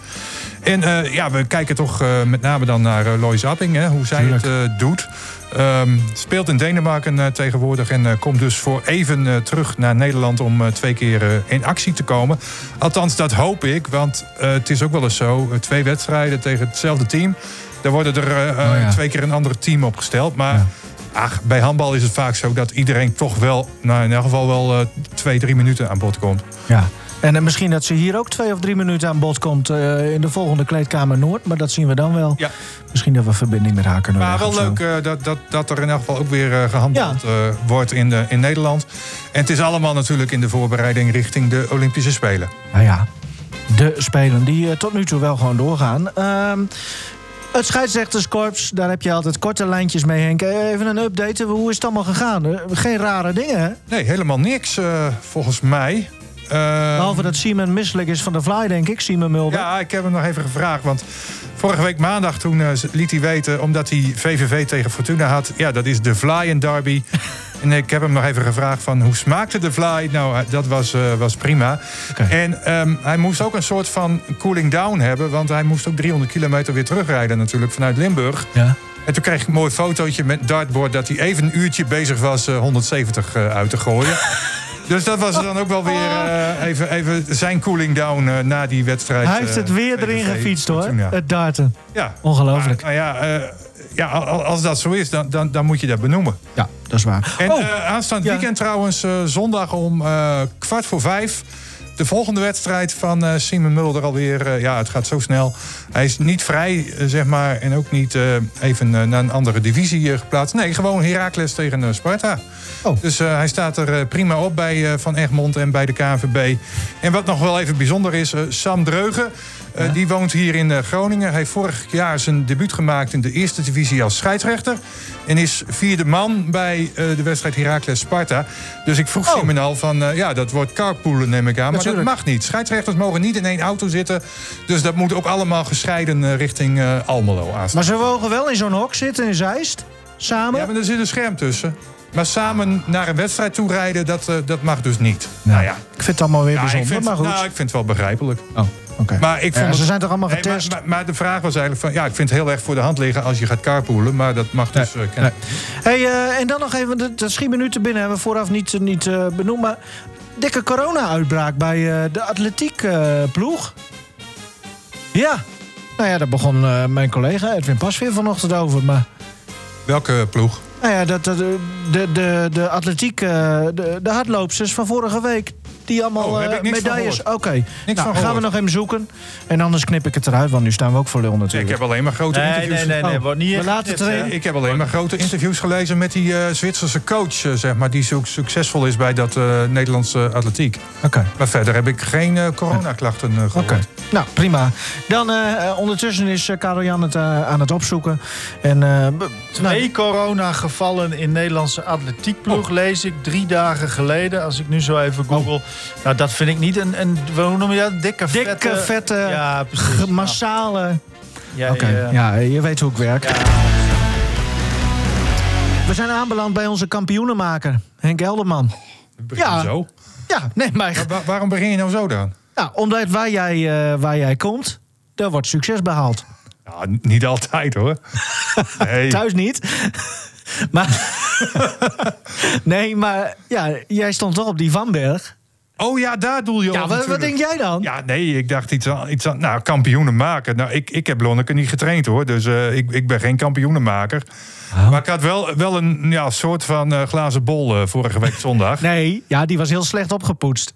En eh, ja, we kijken toch eh, met name dan naar uh, Lois Apping, hè, hoe zij Tuurlijk. het eh, doet. Ehm, speelt in Denemarken eh, tegenwoordig en eh, komt dus voor even eh, terug naar Nederland om twee keer in actie te komen. Althans, dat hoop ik, want het is ook wel eens zo: twee wedstrijden tegen hetzelfde team. Daar worden er Oh ja. twee keer een ander team opgesteld. Maar Ja. ach, bij handbal is het vaak zo dat iedereen toch wel, nou in elk geval wel twee, drie minuten aan bod komt. Ja. En eh, misschien dat ze hier ook twee of drie minuten aan bod komt eh, in de volgende kleedkamer Noord. Maar dat zien we dan wel. Ja. Misschien dat we verbinding met haar kunnen Maar wel leuk eh, dat, dat, dat er in elk geval ook weer eh, gehandeld eh, wordt in, de, in Nederland. En het is allemaal natuurlijk in de voorbereiding richting de Olympische Spelen. Nou ja, de spelen die tot nu toe wel gewoon doorgaan. Ehm, het scheidsrechterskorps, daar heb je altijd korte lijntjes mee, Henk. Even een update. Hoe is het allemaal gegaan? Geen rare dingen, hè? Nee, helemaal niks volgens mij. Eh, Behalve dat Simon misselijk is van de fly, denk ik. Simon Mulder. Ja, ik heb hem nog even gevraagd. Want vorige week maandag toen eh, liet hij weten... omdat hij VVV tegen Fortuna had... ja, dat is de Fly in Derby. en ik heb hem nog even gevraagd van... hoe smaakte de Fly? Nou, eh, dat was, eh, was prima. En ehm, hij moest ook een soort van cooling down hebben... want hij moest ook 300 kilometer weer terugrijden natuurlijk vanuit Limburg. Ja. En toen kreeg ik een mooi fotootje met dartboard... dat hij even een uurtje bezig was eh, 170 eh, uit te gooien. Dus dat was dan ook wel weer eh, even, even zijn cooling down eh, na die wedstrijd. Hij heeft het eh, weer erin gefietst, hoor. Het darten. Ja. Ongelooflijk. Maar, nou ja, eh, ja, al- als dat zo is, dan, dan, dan moet je dat benoemen. Ja, dat is waar. En oh, eh, aanstaand ja. weekend trouwens, eh, zondag om eh, kwart voor vijf... de volgende wedstrijd van uh, Simon Mulder alweer. Uh, ja, het gaat zo snel. Hij is niet vrij, zeg maar. En ook niet even naar een andere divisie geplaatst. Nee, gewoon Heracles tegen Sparta. Oh. Dus hij staat er prima op bij Van Egmond en bij de KNVB. En wat nog wel even bijzonder is, Sam Dreugen. Uh, die woont hier in uh, Groningen. Hij heeft vorig jaar zijn debuut gemaakt in de eerste divisie als scheidsrechter. En is vierde man bij uh, de wedstrijd Heracles Sparta. Dus ik vroeg oh. Al van, ja, dat wordt carpoolen neem ik aan. Maar dat mag niet. Scheidsrechters mogen niet in één auto zitten. Dus dat moet ook allemaal gescheiden richting Almelo aanstaan. Maar ze mogen wel in zo'n hok zitten in Zeist? Samen? Ja, maar er zit een scherm tussen. Maar samen naar een wedstrijd toe rijden, dat, dat mag dus niet. Nou ja. Ik vind het allemaal weer bijzonder, vind, maar goed. Nou, ik vind het wel begrijpelijk. Oh. Maar ik vond ze zijn toch allemaal getest? maar, maar, de vraag was eigenlijk van... ja, ik vind het heel erg voor de hand liggen als je gaat carpoolen. Maar dat mag dus... Nee, uh, hey, uh, en dan nog even, de, de schiet minuten binnen hebben we vooraf niet, niet uh, benoemd. Maar dikke corona-uitbraak bij de atletiekploeg. ja, nou ja, daar begon mijn collega Edwin Pasveer vanochtend over. Maar... Welke ploeg? Nou ja, dat, de, de, de, de atletiek, de, de hardloopsters van vorige week die allemaal oh, uh, medailles? Oké, okay. nou, gaan we nog even zoeken. En anders knip ik het eruit, want nu staan we ook voor lul natuurlijk. Ik heb alleen maar grote interviews. Nee, nee, nee, oh. wordt niet we laten het Ik heb alleen maar grote interviews gelezen met die uh, Zwitserse coach, uh, zeg maar, die zo succesvol is bij dat Nederlandse atletiek. Oké. Maar verder heb ik geen coronaklachten gehoord. Oké. Nou, prima. Dan ondertussen is Karel Jan het aan het opzoeken. En, Twee nou, coronagevallen in Nederlandse atletiekploeg oh. lees ik drie dagen geleden. Als ik nu zo even google. Oh. Nou, dat vind ik niet een, een hoe noem je dat? Dikke, Dikke vette... vette, ja, precies. massale... Ja, ja, ja, je weet hoe ik werk. Ja. We zijn aanbeland bij onze kampioenenmaker, Henk Elderman. Ja, zo? Ja, nee, maar... waarom begin je nou zo dan? Nou, omdat waar jij, uh, waar jij komt, daar wordt succes behaald. Ja, niet altijd hoor. Nee. Thuis niet. maar... nee, maar ja, jij stond toch op die Vanberg. Oh ja, daar doel je ja, op. Wat, denk jij dan? Ja, nee, ik dacht iets aan, iets aan nou, kampioenen maken. Nou, ik, ik heb Lonneke niet getraind hoor, dus uh, ik, ik ben geen kampioenenmaker. Oh. Maar ik had wel, wel een ja, soort van uh, glazen bol uh, vorige week zondag. nee, ja, die was heel slecht opgepoetst.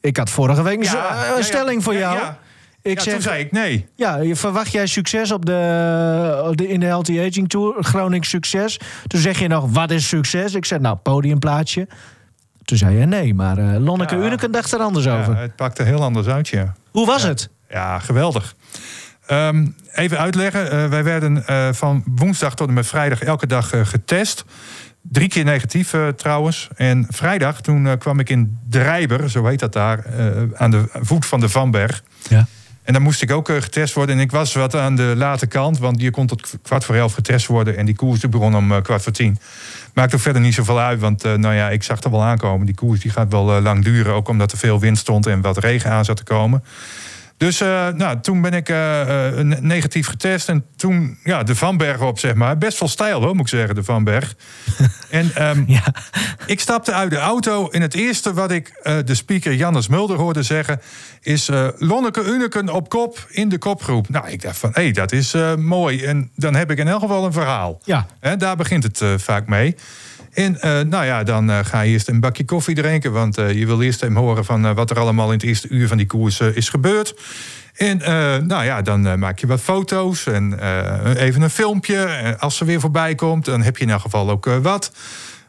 Ik had vorige week ja, een stelling voor jou. Ik ja, zeg, toen zei ik nee. Ja, verwacht jij succes op de, op de, in de Healthy Aging Tour? Groningen succes. Toen zeg je nog, wat is succes? Ik zeg, nou, podiumplaatje. Toen zei je nee, maar uh, Lonneke ja. Uneken dacht er anders ja, over. Het pakte heel anders uit, ja. Hoe was het? Ja, geweldig. Um, even uitleggen. Uh, wij werden uh, van woensdag tot en met vrijdag elke dag getest. Drie keer negatief trouwens. En vrijdag, toen kwam ik in Drijber, zo heet dat daar, aan de voet van de Vanberg. Ja. En dan moest ik ook getest worden. En ik was wat aan de late kant, want je kon tot kwart voor elf getest worden. En die koers begon om kwart voor tien. Maakt ook verder niet zoveel uit, want uh, nou ja, ik zag er wel aankomen. Die koers die gaat wel lang duren, ook omdat er veel wind stond en wat regen aan zat te komen. Dus uh, nou, toen ben ik negatief getest. En toen ja, de Vanberg op, zeg maar. Best wel stijl hoor, moet ik zeggen, de Vanberg. en um, ja. ik stapte uit de auto. En het eerste wat ik de speaker Jannes Mulder hoorde zeggen... is Lonneke Uneken op kop in de kopgroep. Nou, ik dacht van, hé, hey, dat is mooi. En dan heb ik in elk geval een verhaal. Ja. En daar begint het vaak mee. En uh, nou ja, dan uh, ga je eerst een bakje koffie drinken. Want uh, je wil eerst even horen van wat er allemaal in het eerste uur van die koers is gebeurd. En nou ja, dan maak je wat foto's en even een filmpje. als ze weer voorbij komt, dan heb je in elk geval ook wat.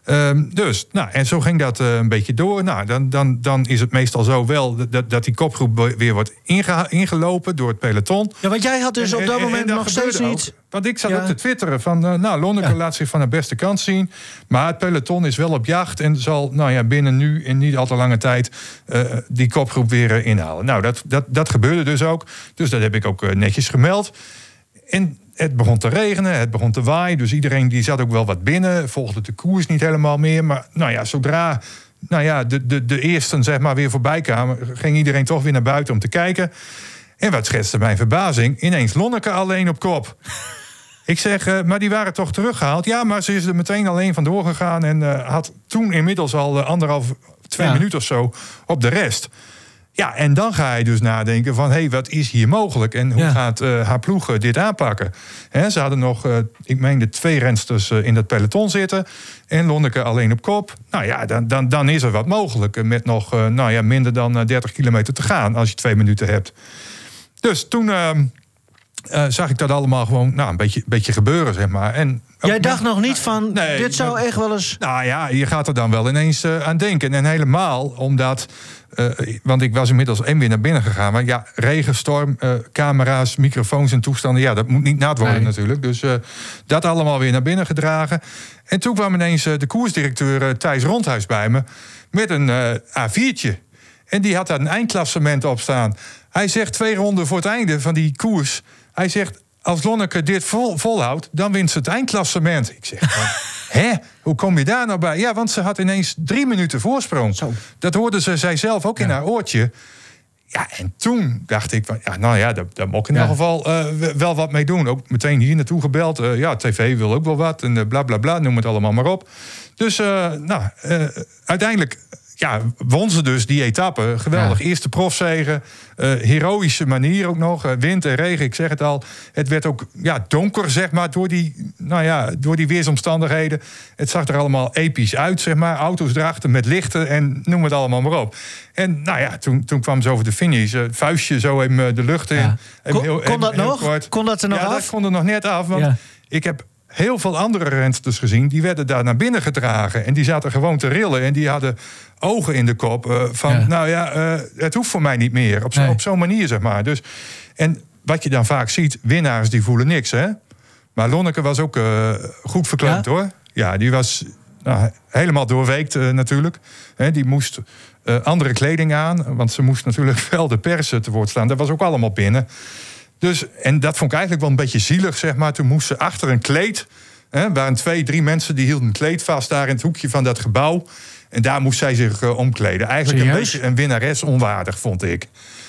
Um, dus, nou, en zo ging dat uh, een beetje door. Nou, dan, dan, dan is het meestal zo wel dat, dat die kopgroep weer wordt ingelopen door het peloton. Ja, want jij had dus op dat moment nog steeds niet... Want ik zat ja. ook te twitteren van, uh, nou, Lonneke ja. laat zich van de beste kant zien. Maar het peloton is wel op jacht en zal nou ja, binnen nu in niet al te lange tijd uh, die kopgroep weer inhalen. Nou, dat, dat, dat gebeurde dus ook. Dus dat heb ik ook netjes gemeld. En het begon te regenen, het begon te waaien. Dus iedereen die zat ook wel wat binnen. Volgde de koers niet helemaal meer. Maar nou ja, zodra nou ja, de, de, de eersten zeg maar weer voorbij kwamen... ging iedereen toch weer naar buiten om te kijken. En wat schetste mijn verbazing? Ineens Lonneke alleen op kop. Ik zeg, uh, maar die waren toch teruggehaald? Ja, maar ze is er meteen alleen vandoor gegaan... en uh, had toen inmiddels al uh, anderhalf, twee minuten of zo op de rest. Ja, en dan ga je dus nadenken van... hé, hey, wat is hier mogelijk? En hoe Ja. gaat eh, haar ploeg dit aanpakken? Hè, ze hadden nog, eh, ik meende, twee rensters eh, in dat peloton zitten... en Lonneke alleen op kop. Nou ja, dan, dan, dan is er wat mogelijk... met nog nou ja, minder dan eh, 30 kilometer te gaan... als je twee minuten hebt. Dus toen eh, zag ik dat allemaal gewoon nou, een beetje, beetje gebeuren, zeg maar. En Jij dacht nog niet van, Nee, dit zou echt wel eens... nou ja, je gaat er dan wel ineens eh, aan denken. En helemaal omdat. eh, want ik was inmiddels één weer naar binnen gegaan. Maar ja, regen, storm, eh, camera's, microfoons en toestanden. Ja, dat moet niet nat worden Nee. natuurlijk. Dus dat allemaal weer naar binnen gedragen. En toen kwam ineens de koersdirecteur Thijs Rondhuis bij me. Met een eh, A4'tje. En die had daar een eindklassement op staan. Hij zegt twee ronden voor het einde van die koers. Hij zegt, als Lonneke dit vol, volhoudt, dan wint ze het eindklassement. Ik zeg, hè? Hoe kom je daar nou bij? Ja, want ze had ineens drie minuten voorsprong. Zo. Dat hoorde ze zij zelf ook in haar oortje. Ja, en toen dacht ik van, ja, nou ja, daar, daar moet ik in Ja. ieder geval eh, wel wat mee doen. Ook meteen hier naartoe gebeld. Eh, ja, tv wil ook wel wat en eh, bla bla bla, noem het allemaal maar op. Dus, nou, uiteindelijk ja, won ze dus die etappe. Geweldig. Eerste profzegen. eh heroïsche manier ook nog. eh, wind en regen, ik zeg het al. Het werd ook ja, donker, zeg maar, door die, nou ja, door die weersomstandigheden. Het zag er allemaal episch uit, zeg maar. Auto's drachten met lichten en noem het allemaal maar op. En nou ja, toen, toen kwam ze over de finish. eh, vuistje zo in de lucht in. Ja. Kon- heel- kon dat nog? kort. Kon dat er nog ja, af? dat kon er nog net af. Want ik heb heel veel andere rensters gezien. Die werden daar naar binnen gedragen. En die zaten gewoon te rillen. En die hadden ogen in de kop. eh, van, Ja. nou ja, eh, het hoeft voor mij niet meer. Op, zo- Nee. op zo'n manier, zeg maar. Dus, en wat je dan vaak ziet, winnaars die voelen niks, hè. Maar Lonneke was ook eh, goed verkleed, Ja? hoor. Ja, die was nou, helemaal doorweekt natuurlijk. Die moest andere kleding aan. Want ze moest natuurlijk wel de pers eh, te woord staan. Dat was ook allemaal binnen. Dus, en dat vond ik eigenlijk wel een beetje zielig, zeg maar. Toen moest ze achter een kleed. Hè, waren twee, drie mensen die hielden een kleed vast daar in het hoekje van dat gebouw. En daar moest zij zich eh, omkleden. Eigenlijk een beetje een winnares onwaardig, vond ik.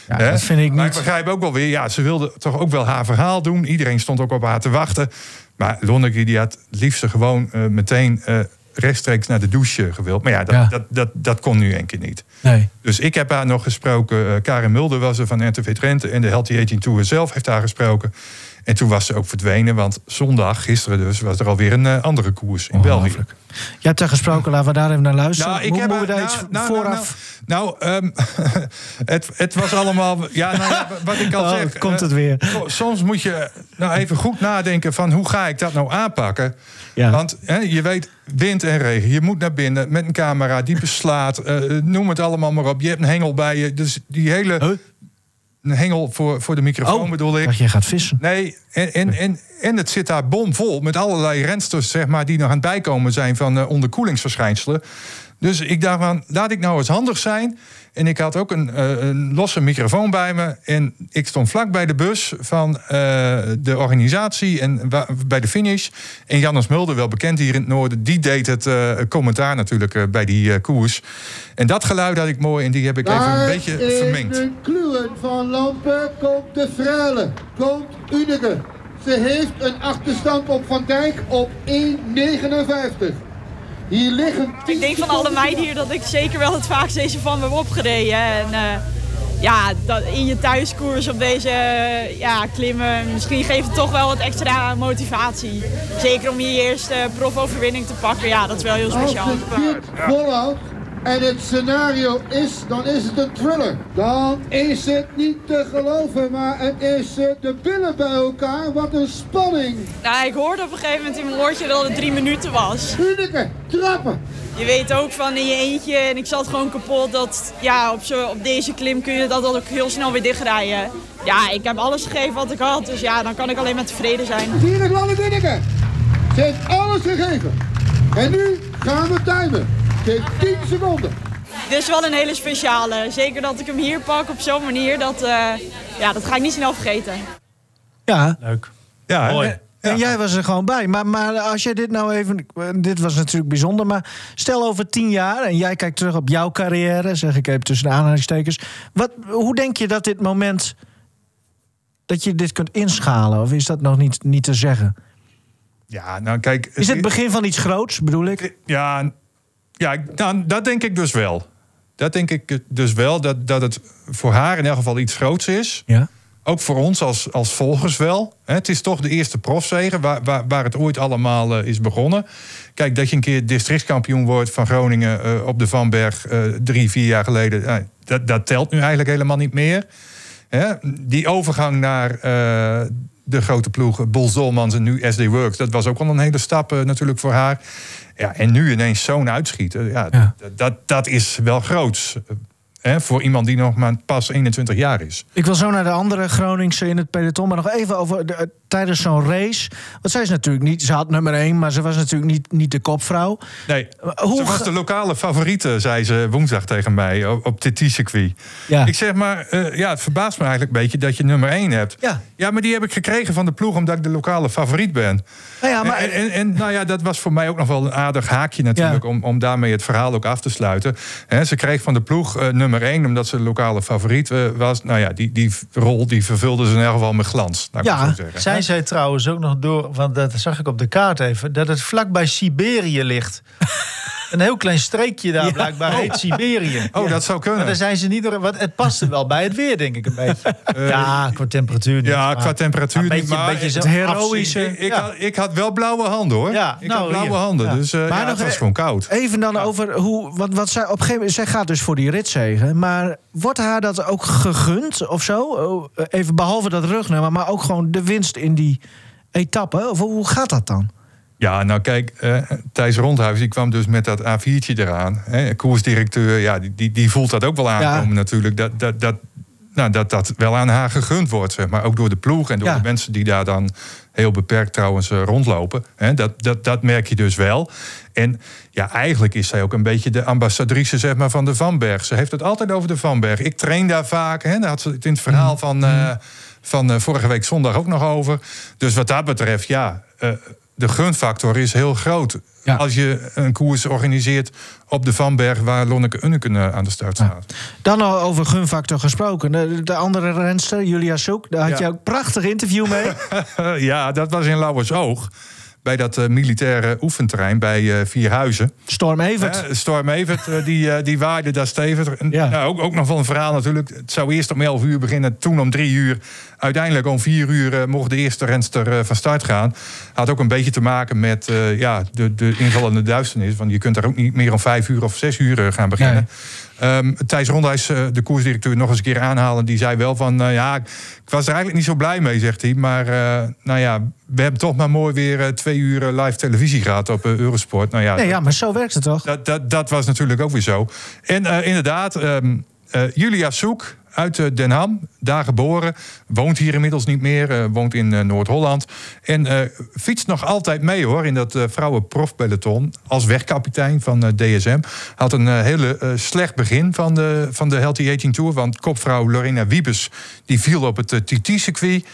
Ja, dat vind ik Maar ik niet. begrijp ook wel weer, ja, ze wilde toch ook wel haar verhaal doen. Iedereen stond ook op haar te wachten. Maar Lonneke die had het liefst gewoon eh, meteen eh, rechtstreeks naar de douche gewild. Maar ja, dat, Ja. Dat, dat, dat kon nu één keer niet. Nee. Dus ik heb haar nog gesproken. eh, Karin Mulder was er van RTV Drenthe. En de Healthy Aging Tour zelf heeft haar gesproken. En toen was ze ook verdwenen. Want zondag, gisteren dus, was er alweer een eh, andere koers in België. Je hebt haar gesproken, laten we daar even naar luisteren. Nou, ik Hoe heb we daar nou, iets nou, nou, vooraf... Nou, nou, ehm, het, het was allemaal. Ja, nou ja, wat ik al Oh, zeg. komt eh, het weer. so- Soms moet je nou even goed nadenken van hoe ga ik dat nou aanpakken. Ja. Want hè, je weet, wind en regen. Je moet naar binnen met een camera die beslaat. eh, noem het allemaal maar op. Je hebt een hengel bij je. Dus die hele. Huh? Een hengel voor, voor de microfoon Oh, bedoel ik. dacht je gaat vissen. Nee, en, en, en, en het zit daar bomvol met allerlei rensters zeg maar, die nog aan het bijkomen zijn van eh, onderkoelingsverschijnselen. Dus ik dacht van, laat ik nou eens handig zijn. En ik had ook een, eh, een losse microfoon bij me. En ik stond vlak bij de bus van eh, de organisatie en bij de finish. En Jannes Mulder, wel bekend hier in het noorden, die deed het eh, commentaar natuurlijk bij die koers. En dat geluid had ik mooi en die heb ik even een beetje vermengd. de kluwen van Lampen komt de Freule, komt Unike. Ze heeft een achterstand op Van Dijk op 1,59. Hier liggen 10 Ik denk van alle meiden hier dat ik zeker wel het vaakst deze van me heb opgereden. En eh, ja, dat in je thuiskoers op deze eh, ja, klimmen, misschien geeft het toch wel wat extra motivatie. Zeker om je eerste profoverwinning te pakken, ja, dat is wel heel Als speciaal. dit volhoudt en het scenario is, dan is het een thriller. Dan is het niet te geloven, maar het is eh, de billen bij elkaar. Wat een spanning. Nou, ik hoorde op een gegeven moment in mijn oortje dat het drie minuten was. Unike, trappen. Je weet ook van in je eentje en ik zat gewoon kapot dat ja, op, zo, op deze klim kun je dat ook heel snel weer dichtrijden. Ja, ik heb alles gegeven wat ik had, dus ja, dan kan ik alleen maar tevreden zijn. Hier Lange Unike. Ze heeft alles gegeven. En nu gaan we timen. Heeft 10 seconden. Dit is wel een hele speciale. Zeker dat ik hem hier pak op zo'n manier, dat, eh, ja, dat ga ik niet snel vergeten. Ja, Leuk. Ja, Mooi. en- en jij was er gewoon bij. Maar, maar als je dit nou even... Dit was natuurlijk bijzonder, maar stel over tien jaar... en jij kijkt terug op jouw carrière, zeg ik even tussen de aanhalingstekens. Wat, hoe denk je dat dit moment... dat je dit kunt inschalen? Of is dat nog niet, niet te zeggen? Ja, nou kijk. Is het begin van iets groots, bedoel ik? Ja, ja ik- nou, dat denk ik dus wel. Dat denk ik dus wel, dat, dat het voor haar in elk geval iets groots is. Ja. Ook voor ons als, als volgers wel. Het is toch de eerste profzegen waar, waar, waar het ooit allemaal eh, is begonnen. Kijk, dat je een keer districtskampioen wordt van Groningen eh, op de Vanberg eh, drie, vier jaar geleden. dat, dat telt nu eigenlijk helemaal niet meer. Hè, die overgang naar eh, de grote ploeg Bol Zolmans en nu SD Works, dat was ook wel een hele stap eh, natuurlijk voor haar. Ja, en nu ineens zo'n uitschieten, ja, Ja. Dat, dat, is wel groots. eh, Hè, voor iemand die nog maar pas 21 jaar is. Ik wil zo naar de andere Groningse in het peloton. Maar nog even over de, tijdens zo'n race. Want zij is natuurlijk niet... Ze had nummer één, maar ze was natuurlijk niet, niet de kopvrouw. Nee, Hoe ze was de lokale favoriete, zei ze woensdag tegen mij op, op dit circuit. Ja. Ik zeg maar, eh, ja, het verbaast me eigenlijk een beetje dat je nummer 1 hebt. Ja. ja, maar die heb ik gekregen van de ploeg omdat ik de lokale favoriet ben. Nou ja, maar... En, en, en nou ja, dat was voor mij ook nog wel een aardig haakje natuurlijk... Ja. Om, om daarmee het verhaal ook af te sluiten. Ze kreeg van de ploeg eh, nummer 1 omdat ze de lokale favoriet eh, was. Nou ja, die, die rol die vervulde ze in ieder geval met glans, ik Ja. zo zeggen. Zijn zij trouwens ook nog door, want dat zag ik op de kaart even, dat het vlakbij Siberië ligt. Een heel klein streekje daar blijkbaar heet Siberië. Oh, dat zou kunnen. Maar daar zijn ze niet door. Want het paste wel bij het weer, denk ik een beetje. ja, qua temperatuur. niet, Ja, maar- qua temperatuur een niet, beetje, maar een beetje het zo heroïsche-. Ik, had, ik had wel blauwe handen hoor. Ja, ik nou, had blauwe hier. handen. Dus eh, Maar nog het was e- gewoon koud. Even dan over hoe. Want wat zij op een gegeven moment. Zij gaat dus voor die ritzegen. Maar wordt haar dat ook gegund of zo? Oh, Even behalve dat rugnummer, maar ook gewoon de winst in die etappe. Of hoe gaat dat dan? Ja, nou kijk, eh, Thijs Rondhuis die kwam dus met dat A4'tje eraan. Hè, koersdirecteur, ja, die, die, die voelt dat ook wel aankomen Ja. natuurlijk. Dat dat, dat, nou, dat dat wel aan haar gegund wordt, zeg maar. Ook door de ploeg en door Ja. de mensen die daar dan heel beperkt trouwens eh, rondlopen. Hè, dat, dat, dat merk je dus wel. En ja, eigenlijk is zij ook een beetje de ambassadrice zeg maar, van de Vanberg. Ze heeft het altijd over de Vanberg. Ik train daar vaak. Hè, daar had ze het in het verhaal Mm. van, eh, van vorige week zondag ook nog over. Dus wat dat betreft, ja, de gunfactor is heel groot. Ja. Als je een koers organiseert op de Vanberg... waar Lonneke Unneken eh, aan de start staat. Dan al over gunfactor gesproken. De, de andere renster, Julia Soek. Daar had Ja. je ook een prachtig interview mee. Ja, dat was in Lauwersoog. Bij dat eh, militaire oefenterrein bij eh, Vierhuizen. Storm Evert. Storm Evert, eh, die, die waaide daar stevig. Ja. nou, ook, ook nog wel een verhaal natuurlijk. Het zou eerst om 11 uur beginnen, toen om 3 uur. Uiteindelijk om 4 uur mocht de eerste renster van start gaan. Had ook een beetje te maken met ja, de, de invallende duisternis. Want je kunt daar ook niet meer om 5 uur of 6 uur gaan beginnen. Ehm, Thijs Rondhuis, eh, de koersdirecteur, nog eens een keer aanhalen. Die zei wel van, eh, ja, ik was er eigenlijk niet zo blij mee, zegt hij. Maar eh, nou ja, we hebben toch maar mooi weer twee uur live televisie gehad op Eurosport. Nou ja, Nee, ja, maar zo werkt het toch? dat, dat, dat was natuurlijk ook weer zo. En inderdaad, ehm, eh, Julia Soek uit eh, Den Ham, daar geboren. Woont hier inmiddels niet meer, eh, woont in eh, Noord-Holland. En fietst nog altijd mee hoor, in dat vrouwenprofpeloton. Als wegkapitein van DSM. Had een hele slecht begin van de, van de Healthy Aging Tour. Want kopvrouw Lorena Wiebes, die viel op het TT-circuit.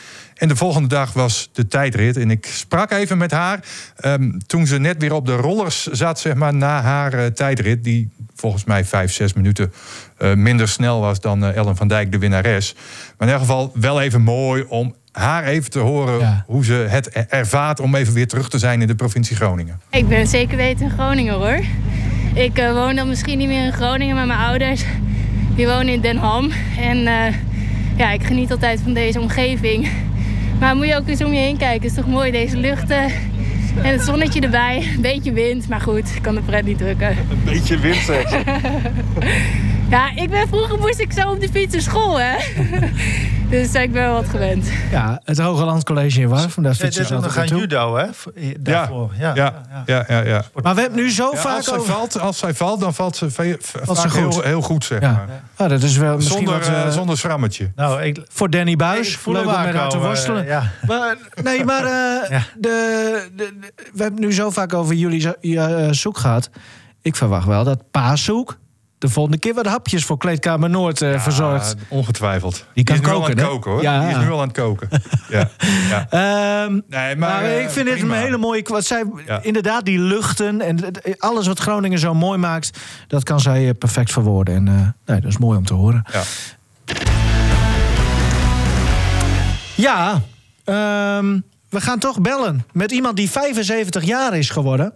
En de volgende dag was de tijdrit. En ik sprak even met haar ehm, toen ze net weer op de rollers zat, zeg maar, na haar eh, tijdrit. Die volgens mij vijf, zes minuten eh, minder snel was dan eh, Ellen van Dijk, de winnares. Maar in ieder geval wel even mooi om haar even te horen Ja. hoe ze het er- ervaart om even weer terug te zijn in de provincie Groningen. Ik ben zeker weten in Groningen hoor. Ik eh, woon dan misschien niet meer in Groningen, maar mijn ouders die wonen in Den Ham. En eh, ja, ik geniet altijd van deze omgeving. Maar moet je ook eens om je heen kijken. Het is toch mooi deze luchten. En het zonnetje erbij. Een beetje wind, maar goed, ik kan de pret niet drukken. Een beetje wind, zeg. Ja, ik ben vroeger moest ik zo op de fiets naar school, hè. Dus ik ben wel wat gewend. Ja, het Hogeland College in Warf. Daar Ja, fiets dit je is ook nog altijd aan naartoe. judo, hè? voor- Daarvoor. Ja, Ja, ja, ja. ja. Maar we hebben nu zo Ja, vaak als, zij over... valt, als zij valt, dan valt ze, Valt ze heel, goed. heel goed, zeg Ja. maar. Ah, dat is wel misschien Zonder, wat... eh, eh, zonder schrammetje. Nou, ik, voor Danny Buis. Voel Leuk hem om met haar te worstelen. eh, ja. Maar, nee, maar eh, Ja. de, de, de- we hebben nu zo vaak over jullie zo- ja, zoek gehad. Ik verwacht wel dat Pa Zoek de volgende keer wat hapjes voor Kleedkamer Noord eh, verzorgt. Ongetwijfeld. Die kan is nu al aan koken, het hè? koken, hoor. Ja. Die is nu al aan het koken. ja. ja. Ehm, Nee, maar maar, eh, ik vind dit een hele mooie... Wat zij. Inderdaad, die luchten en alles wat Groningen zo mooi maakt... dat kan zij eh, perfect verwoorden. En nee, dat is mooi om te horen. Ja. Ja, ehm, we gaan toch bellen met iemand die 75 jaar is geworden.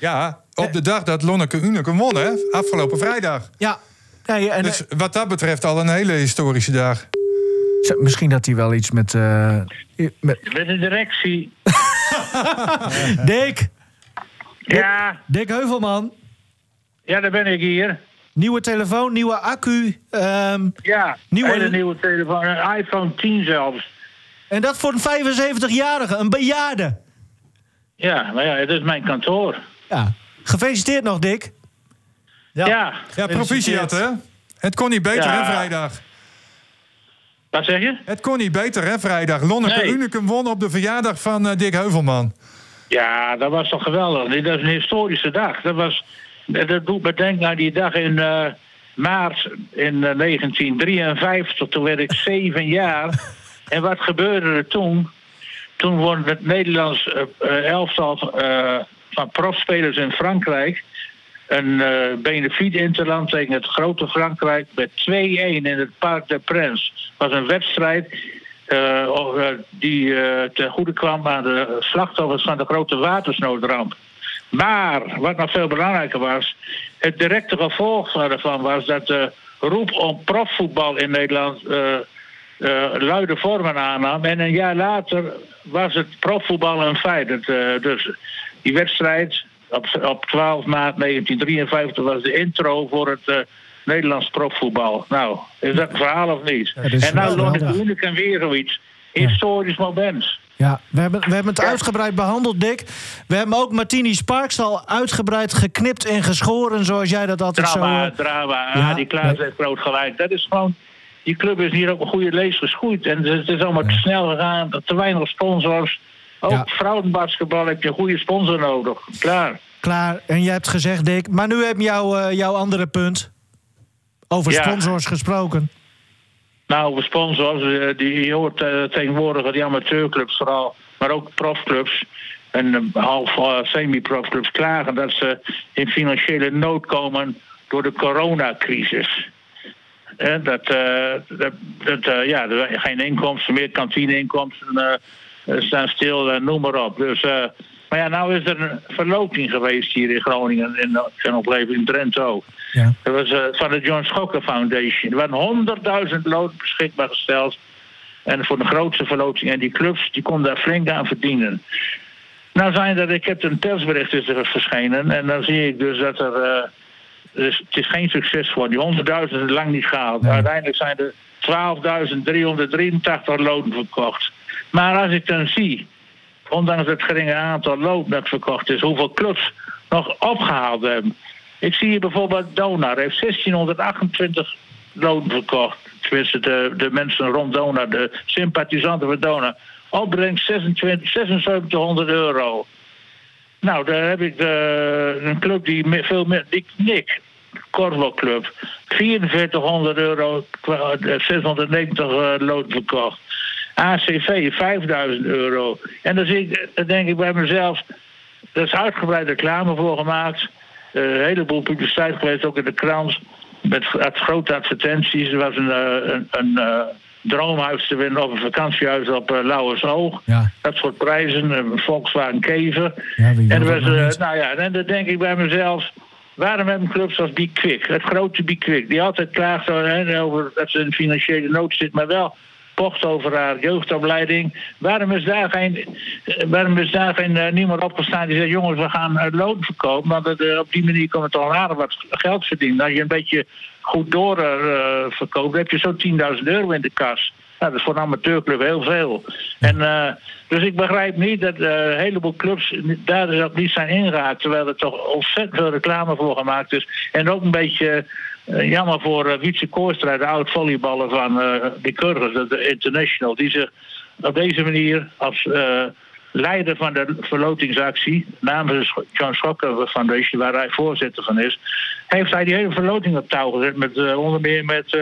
Ja, op de dag dat Lonneke Uneke won, hè? Afgelopen vrijdag. Ja, Nee, en, Dus wat dat betreft al een hele historische dag. Misschien dat hij wel iets met... eh, Met de directie. Dick! Ja, Dick Heuvelman. ja, daar ben ik hier. Nieuwe telefoon, nieuwe accu. ehm, Ja, Nieuwe- hele nieuwe telefoon. Een iPhone 10 zelfs. en dat voor een 75-jarige, een bejaarde. Ja, maar ja, het is mijn kantoor. Ja. Gefeliciteerd nog, Dick. Ja, Ja, proficiat hè? Het kon niet beter Ja. hè, vrijdag? wat zeg je? Het kon niet beter hè, vrijdag. Lonneke Nee. Unicum won op de verjaardag van eh, Dick Heuvelman. Ja, dat was toch geweldig. Dat is een historische dag. Dat, was, dat doet me denken aan die dag in eh, maart in eh, 1953. Toen werd ik zeven jaar. En wat gebeurde er toen? Toen won het Nederlands eh, eh, elftal eh, van profspelers in Frankrijk... een eh benefiet interland tegen het grote Frankrijk... met 2-1 in het Parc des Princes. Was een wedstrijd eh, eh, die eh, ten goede kwam aan de slachtoffers van de grote watersnoodramp. Maar wat nog veel belangrijker was, het directe gevolg daarvan was dat de roep om profvoetbal in Nederland eh, luide vormen aannam. En een jaar later was het profvoetbal een feit. Het, dus die wedstrijd op, op 12 maart 1953 was de intro voor het eh, Nederlands profvoetbal. Nou, is dat een verhaal of niet? en nou loon ik geweldig. Unicum weer zoiets. Historisch moment. Ja, we hebben, we hebben het uitgebreid behandeld, Dick. We hebben ook Martini Sparks al uitgebreid geknipt en geschoren, zoals jij dat altijd Drama, zo... drama. Ja, Ah, die Klaas heeft groot gelijk. Dat is gewoon... Die club is hier op een goede lees geschoeid. En het is allemaal te snel gegaan. Te weinig sponsors. Ook Ja. vrouwenbasketbal heb je een goede sponsor nodig. Klaar. Klaar, en jij hebt gezegd, Dick. Maar nu heb je jouw, eh, jouw andere punt. Over Ja. sponsors gesproken. Nou, de sponsors, eh, die je hoort eh, tegenwoordig die amateurclubs vooral, maar ook profclubs en half semi-profclubs klagen dat ze in financiële nood komen door de coronacrisis. Eh, dat, dat, dat ja, er zijn geen inkomsten meer, kantineinkomsten staan stil, eh, noem maar op. Dus, eh, maar ja, nou is er een verloting geweest hier in Groningen en in zijn opleving in Drenthe ook. Ja. Dat was eh, van de John Schokker Foundation. Er waren 100.000 lood beschikbaar gesteld. En voor de grootste verloting. En die clubs die konden daar flink aan verdienen. Nou zijn er, ik heb een persbericht is er verschenen. En dan zie ik dus dat er. eh, dus het is geen succes voor. Die 100.000 is lang niet gehaald. Uiteindelijk zijn er 12.383 loten verkocht. Maar als ik dan zie, ondanks het geringe aantal loten dat verkocht is, hoeveel clubs nog opgehaald hebben. Ik zie hier bijvoorbeeld Donar heeft 1628 loten verkocht. Tenminste, de, de mensen rond Donar, de sympathisanten van Donar. Opbrengst 26 7600 euro. Nou, daar heb ik de, een club die veel meer. Die Nick, Corvo-club. 4400 euro, kwa- eh, 690 uh, lood verkocht. ACV 5000 euro. En dan, zie ik, dan denk ik bij mezelf. Er is uitgebreid reclame voor gemaakt. Eh, een heleboel publiciteit geweest, ook in de krant. Met ad- grote advertenties. Er was een, eh, een, een eh, droomhuis te winnen of een vakantiehuis op uh, Lauwersoog. Ja. Dat soort prijzen. Een Volkswagen Kever. Ja, En, was, nou ja, en dan denk ik bij mezelf. Waarom hebben clubs als Be Quick, het grote Be Quick, die altijd klaagt over dat ze in financiële nood zit, maar wel pocht over haar jeugdopleiding. Waarom is daar geen, eh, waarom is daar geen eh, niemand opgestaan die zegt: jongens, we gaan loon verkopen, want eh, op die manier kan het al aardig wat geld verdienen. Als je een beetje goed door eh, verkoopt, heb je zo'n 10.000 euro in de kas. Nou, dat is voor een amateurclub heel veel. En, eh, dus ik begrijp niet dat eh, een heleboel clubs daar dus ook niet zijn ingehaakt. Terwijl er toch ontzettend veel reclame voor gemaakt is. En ook een beetje jammer voor uh, Wietse Koorstra, de oud-volleyballer van uh, de Kurgers, de International. Die zich op deze manier als leider van de verlotingsactie, namens John Schokker Foundation, waar hij voorzitter van is, heeft hij die hele verloting op touw gezet. Met, onder meer met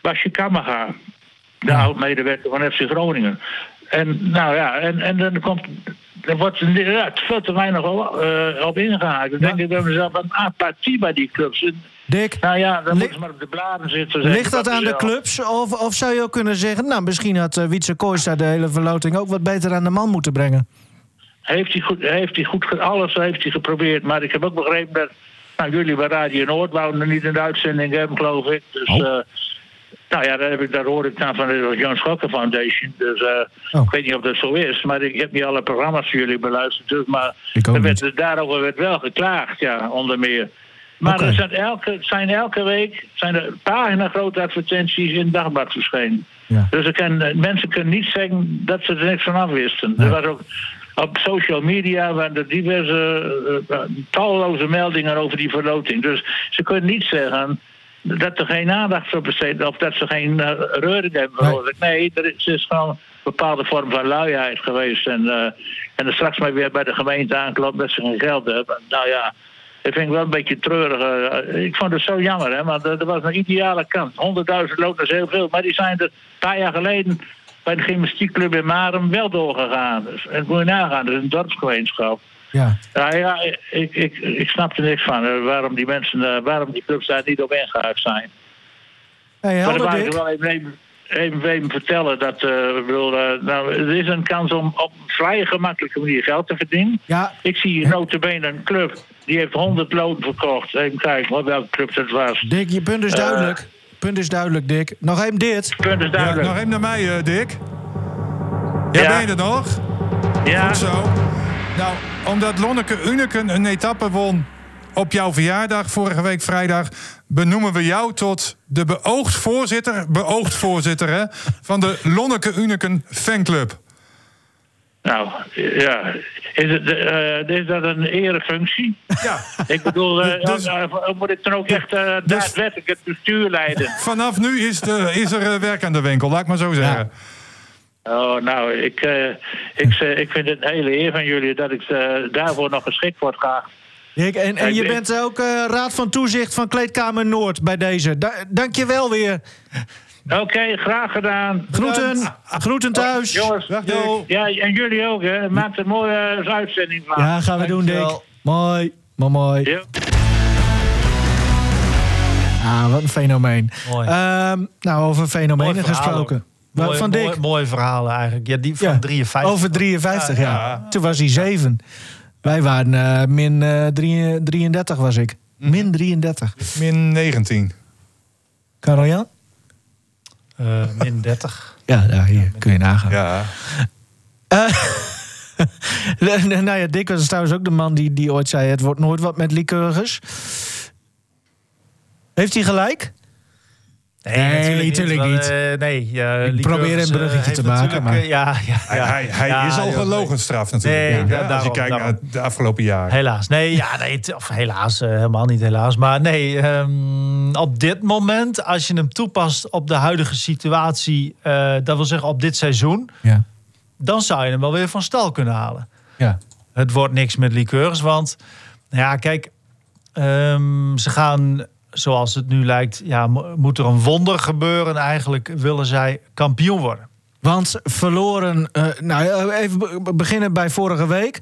Basje Kammerga de ja. oud-medewerker van FC Groningen. En nou ja, en, en dan komt. Er wordt ja, veel te weinig op, uh, op ingehaakt. Dan denk ik bij mezelf een apathie bij die clubs. Dick, nou ja, dan moeten ze maar op de bladen zitten. Ligt dat aan de clubs? Of, of zou je ook kunnen zeggen... nou, misschien had uh, Wietse Kooistra de hele verloting... ook wat beter aan de man moeten brengen? Heeft hij goed, heeft hij goed alles heeft hij geprobeerd. Maar ik heb ook begrepen dat Nou, jullie bij Radio Noord wouden niet de uitzending hebben, geloof ik. Dus, Oh. eh, nou ja, daar, heb ik, daar hoor ik dan van de Jan Schokker Foundation. Dus eh, Oh. ik weet niet of dat zo is. Maar ik heb niet alle programma's van jullie beluisterd. Dus, maar er werd, daarover werd wel geklaagd, ja, onder meer. Maar er zijn elke, zijn elke week zijn er pagina grote advertenties in het dagblad verschenen. Ja. Dus kan, mensen kunnen niet zeggen dat ze er niks van afwisten. Nee. Er was ook op social media waren er diverse eh, eh, talloze meldingen over die verloting. Dus ze kunnen niet zeggen dat er geen aandacht voor besteed of dat ze geen uh, reuring hebben veroorzaakt. Nee, er is, is gewoon een bepaalde vorm van luiheid geweest. En, eh, en er straks maar weer bij de gemeente aanklopt dat ze geen geld hebben. Nou ja, dat vind ik wel een beetje treurig. eh. ik vond het zo jammer, hè, want er er was een ideale kans. 100.000 loopt is heel veel, maar die zijn er een paar jaar geleden bij de gymnastiekclub in Marum wel doorgegaan. Dus, en moet je nagaan, dat is een dorpsgemeenschap. Ja. Nou ja, ik, ik, ik snap er niks van. eh, waarom die mensen, eh, waarom die clubs daar niet op ingehaald zijn. Hey, maar dan ik wel even, even, even, even vertellen dat eh, ik bedoel, eh, nou, er is een kans om op een vrij gemakkelijke manier geld te verdienen. Ja. Ik zie hier notabene een club die heeft 100 loten verkocht. Even kijken wat welke club dat was. Dick, je punt is Eh, duidelijk. Punt is duidelijk, Dick. Nog even dit. Punt is Ja, duidelijk. nog even naar mij, eh, Dick. Ja, Ja. ben je er nog? Ja, Goed zo. Nou, omdat Lonneke Uneken een etappe won op jouw verjaardag vorige week vrijdag, benoemen we jou tot de beoogd voorzitter, beoogd voorzitter hè, van de Lonneke Uneken fanclub. Nou, ja. Is, het, eh, is dat een erefunctie? Ja. Ik bedoel, Dus- eh, moet ik dan ook echt eh, daadwerkelijk het bestuur leiden? Vanaf nu is, de, is er werk aan de winkel, laat ik maar zo zeggen. Oh, nou, ik, eh, ik, ik vind het een hele eer van jullie dat ik eh, daarvoor nog geschikt word graag. Dick, en, en Ik je ben- bent ook eh, raad van toezicht van Kleedkamer Noord bij deze. Da dank je wel weer. Oké, graag gedaan. Groeten. Groeten thuis. Jongens, ja, en jullie ook, hè. Maak er een mooie eh, uitzending van. Ja, gaan we doen, Dick. Mooi. Mooi, mooi. Ja. Ah, wat een fenomeen. Mooi. Ehm, nou, over fenomenen Mooi gesproken. Mooie, van Dick. mooie, mooie verhalen eigenlijk. Ja, die van Ja, 53. Over 53, ja. Ja. Toen was hij 7. Wij waren eh, min eh, drie- 33 was ik. Mhm. Min 33. Min 19. Karel-Jan? Eh, min 30. Ja, ja, hier kun je nagaan. Ja. Eh, nou ja, Dick was trouwens ook de man die, die ooit zei... het wordt nooit wat met liqueurs. Heeft hij gelijk? Nee, tuurlijk wel, niet. eh, nee, ja, Ik probeer een eh, bruggetje te maken, natuurlijk, maar- eh, ja, ja, Hij, ja. hij, hij Ja, is al joh, gelogenstraft natuurlijk. Nee, als je kijkt daarom. naar de afgelopen jaren. Helaas. Nee, ja, nee, of helaas, eh, helemaal niet helaas. Maar nee, ehm, op dit moment, als je hem toepast op de huidige situatie, eh, dat wil zeggen op dit seizoen, Ja. dan zou je hem wel weer van stal kunnen halen. ja. Het wordt niks met liqueurs, want ja, kijk, ehm, ze gaan, zoals het nu lijkt, ja, mo- moet er een wonder gebeuren. Eigenlijk willen zij kampioen worden. Want verloren... eh, nou, even be- beginnen bij vorige week.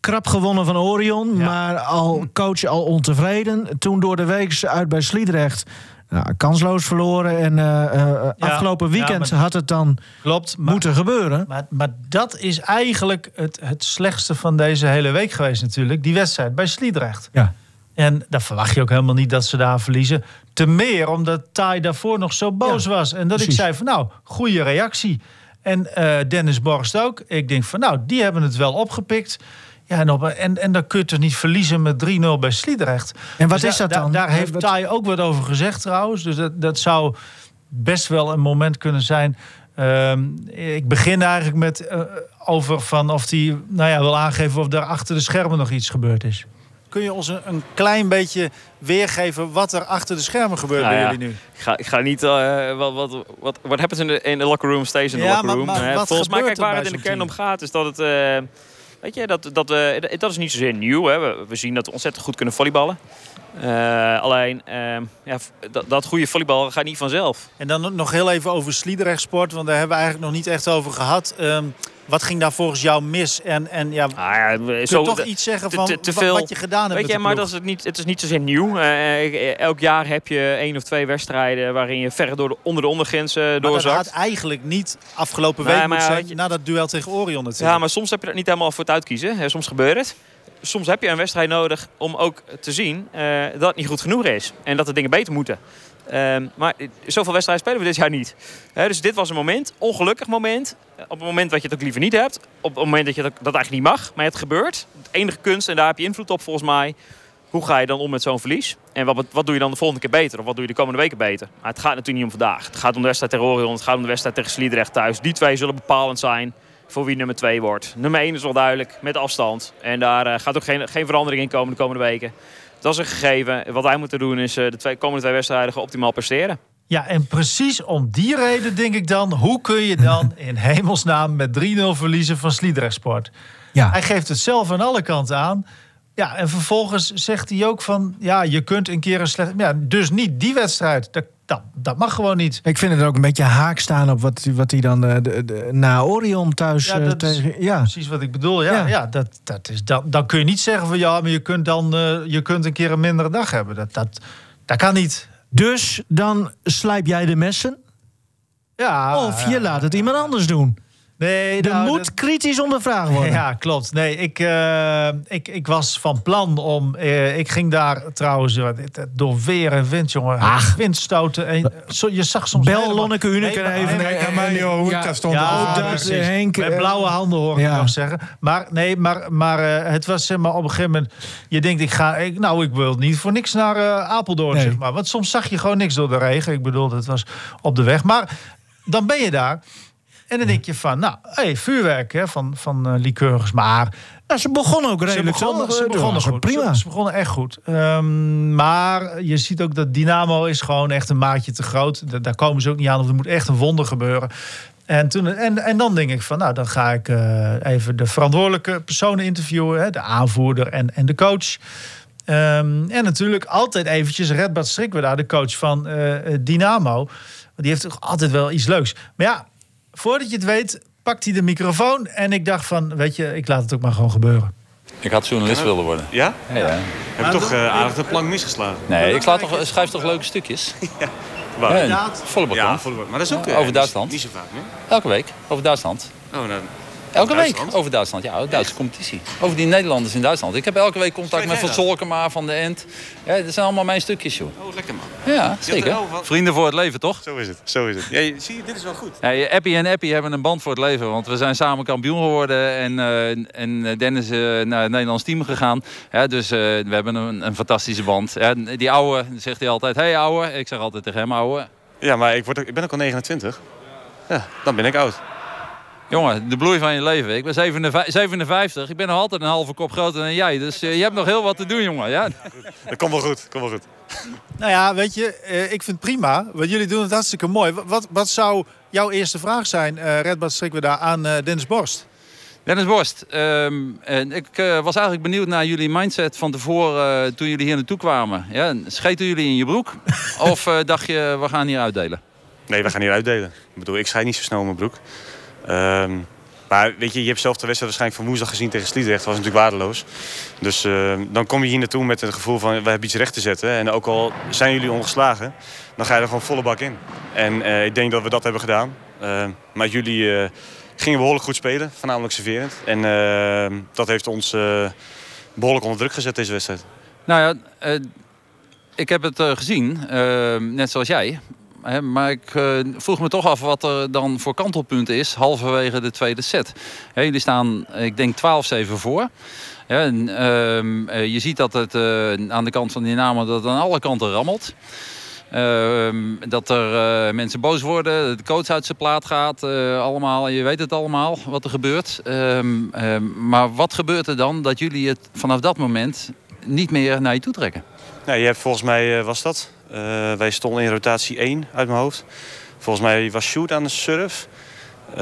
Krap gewonnen van Orion, Ja. maar al coach al ontevreden. Toen door de week uit bij Sliedrecht... Nou, kansloos verloren. En eh, eh, afgelopen ja, weekend had het dan Klopt, maar, moeten gebeuren. maar, maar dat is eigenlijk het, het slechtste van deze hele week geweest natuurlijk. Die wedstrijd bij Sliedrecht. Ja. En dan verwacht je ook helemaal niet dat ze daar verliezen. Te meer omdat Tai daarvoor nog zo boos Ja, was. En dat precies. ik zei van nou, goede reactie. En eh, Dennis Borst ook. Ik denk van nou, die hebben het wel opgepikt. Ja, en, op, en, en dan kun je toch niet verliezen met 3-0 bij Sliedrecht. En wat Dus is da- dat da- dan? daar heeft Wat- Tai ook wat over gezegd trouwens. Dus dat, dat zou best wel een moment kunnen zijn. Ehm, ik begin eigenlijk met eh, over van of hij nou ja, wil aangeven of daar achter de schermen nog iets gebeurd is. Kun je ons een, een klein beetje weergeven wat er achter de schermen gebeurt Nou bij ja, jullie nu? Ik ga, ik ga niet. eh wat, wat, wat, wat happens in de, in de locker room stays in de Ja, locker room. maar Eh, Volgens mij, kijk, waar het in de kern om gaat, is dat het. eh, weet je, dat, dat, dat is niet zozeer nieuw. Hè. We, we zien dat we ontzettend goed kunnen volleyballen. Eh, alleen, eh, ja, dat, dat goede volleybal gaat niet vanzelf. En dan nog heel even over Sliedrecht Sport, want daar hebben we eigenlijk nog niet echt over gehad. Ehm, wat ging daar volgens jou mis? En, en ja, Ah, ja, kun je zo, toch iets zeggen van te- te wa- veel- wat je gedaan hebt Weet je, maar dat is het, niet, het is niet zozeer nieuw. Eh, elk jaar heb je één of twee wedstrijden waarin je verre door de, onder de ondergrens eh Maar dat doorzakt. had eigenlijk niet afgelopen Nee, week maar zijn je- na dat duel tegen Orion natuurlijk. Ja, maar soms heb je dat niet helemaal voor het uitkiezen. Soms gebeurt het. Soms heb je een wedstrijd nodig om ook te zien eh, dat het niet goed genoeg is. En dat de dingen beter moeten. Ehm, maar zoveel wedstrijden spelen we dit jaar niet. dus dit was een moment, ongelukkig moment. Op het moment dat je het ook liever niet hebt. Op het moment dat je dat, dat eigenlijk niet mag. Maar het gebeurt. Het enige kunst, en daar heb je invloed op volgens mij. Hoe ga je dan om met zo'n verlies? En wat, wat doe je dan de volgende keer beter? Of wat doe je de komende weken beter? Maar het gaat natuurlijk niet om vandaag. Het gaat om de wedstrijd tegen Orion. Het gaat om de wedstrijd tegen Sliedrecht thuis. Die twee zullen bepalend zijn voor wie nummer 2 wordt. Nummer 1 is wel duidelijk, met afstand. En daar uh, gaat ook geen, geen verandering in komen de komende weken. Dat is een gegeven. Wat wij moeten doen is uh, de twee, komende twee wedstrijden optimaal presteren. Ja, en precies om die reden denk ik dan... hoe kun je dan in hemelsnaam met 3-0 verliezen van Sliedrecht Sport? Ja. Hij geeft het zelf aan alle kanten aan. Ja, en vervolgens zegt hij ook van... ja, je kunt een keer een slecht... Ja, dus niet die wedstrijd. Dat, dat, dat mag gewoon niet. Ik vind het ook een beetje haak staan op wat, wat hij dan uh, de, de, na Orion thuis ja, uh, tegen... Ja, precies wat ik bedoel. Ja, ja. ja dat, dat is, dan, dan kun je niet zeggen van... ja, maar je kunt dan uh, je kunt een keer een mindere dag hebben. Dat, dat, dat kan niet. Dus dan slijp jij de messen? Ja. Of je laat het iemand anders doen. Nee, er nou, moet dat... kritisch ondervraagd worden. Ja, klopt. Nee, ik, uh, ik, ik was van plan om. Uh, ik ging daar trouwens uh, door weer en wind, jongen. Ach. Windstoten. En, zo, je zag soms. Bel Lonneke Uneke nee, even. Nee, joh, ja, daar stond ja, de dat, Henk, Met blauwe handen hoor ik ja. nog zeggen. Maar nee, maar, maar het was zeg maar op een gegeven moment. Je denkt, ik ga. Ik, nou, ik wil niet voor niks naar Apeldoorn, nee. zeg maar. Want soms zag je gewoon niks door de regen. Ik bedoel, het was op de weg. Maar dan ben je daar. En dan denk je van, nou, hey, vuurwerk hè, van, van uh, liqueurs. Maar nou, ze begonnen ook redelijk. Ze begonnen, ze begonnen goed. Prima. Ze, ze, begonnen echt goed. Um, maar je ziet ook dat Dynamo is gewoon echt een maatje te groot. Da daar komen ze ook niet aan. Of er moet echt een wonder gebeuren. En, toen, en, en dan denk ik van, nou, dan ga ik uh, even de verantwoordelijke personen interviewen. Hè, de aanvoerder en, en de coach. Um, en natuurlijk altijd eventjes Redbad Strikweda, de coach van uh, Dynamo. Die heeft toch altijd wel iets leuks. Maar ja, voordat je het weet, pakt hij de microfoon. En ik dacht van, weet je, ik laat het ook maar gewoon gebeuren. Ik had journalist willen worden. Ja? Ja, ja. Heb je toch uh, aardig de plank misgeslagen? Nee, ik sla toch, schrijf toch leuke stukjes? ja. Waar? Ja, volle. Ja, volle Maar dat is ook uh, over Duitsland. Niet zo vaak, nee? Elke week, over Duitsland. Oh, nou... Elke week over Duitsland, ja, de Duitse competitie. Over die Nederlanders in Duitsland. Ik heb elke week contact met Van Zolkema, Van de End. Ja, dat zijn allemaal mijn stukjes, joh. Oh, lekker man. Ja, zeker. Vrienden voor het leven, toch? Zo is het, zo is het. Ja, zie je, dit is wel goed. Ja, Appie en Appie hebben een band voor het leven. Want we zijn samen kampioen geworden. En, uh, en Dennis uh, naar het Nederlands team gegaan. Ja, dus uh, we hebben een, een fantastische band. Ja, die ouwe, zegt hij altijd, hey ouwe. Ik zeg altijd tegen hem, ouwe. Ja, maar ik, word, ik ben ook al 29. Ja, dan ben ik oud. Jongen, de bloei van je leven. Ik ben 57. Ik ben nog altijd een halve kop groter dan jij. Dus uh, je hebt nog heel wat te doen, jongen. Ja? Dat komt wel goed. Komt wel goed. Nou ja, weet je, uh, ik vind het prima. Want jullie doen het hartstikke mooi. Wat, wat zou jouw eerste vraag zijn, uh, Redbad strikken we daar aan uh, Dennis Borst? Dennis Borst, um, ik was eigenlijk benieuwd naar jullie mindset van tevoren toen jullie hier naartoe kwamen. Ja, scheten jullie in je broek? of dacht je, we gaan hier uitdelen? Nee, we gaan hier uitdelen. Ik bedoel, ik schijt niet zo snel in mijn broek. Um, maar weet je, je hebt zelf de wedstrijd waarschijnlijk van woensdag gezien tegen Sliedrecht. Dat was natuurlijk waardeloos. Dus uh, dan kom je hier naartoe met het gevoel van we hebben iets recht te zetten. En ook al zijn jullie ongeslagen, dan ga je er gewoon volle bak in. En uh, ik denk dat we dat hebben gedaan. Uh, maar jullie gingen behoorlijk goed spelen, voornamelijk serverend. En dat heeft ons behoorlijk onder druk gezet deze wedstrijd. Nou ja, ik heb het gezien, net zoals jij. Maar ik uh, vroeg me toch af wat er dan voor kantelpunt is halverwege de tweede set. He, jullie staan, ik denk 12-7 voor. En, uh, je ziet dat het uh, aan de kant van Dynamo dat aan alle kanten rammelt. Ehm, dat er mensen boos worden, de coach uit zijn plaat gaat. allemaal, je weet het allemaal wat er gebeurt. Ehm, maar wat gebeurt er dan dat jullie het vanaf dat moment niet meer naar je toe trekken? Nou, je hebt volgens mij, was dat, wij stonden in rotatie 1 uit mijn hoofd. Volgens mij was Shoot aan de surf. Uh,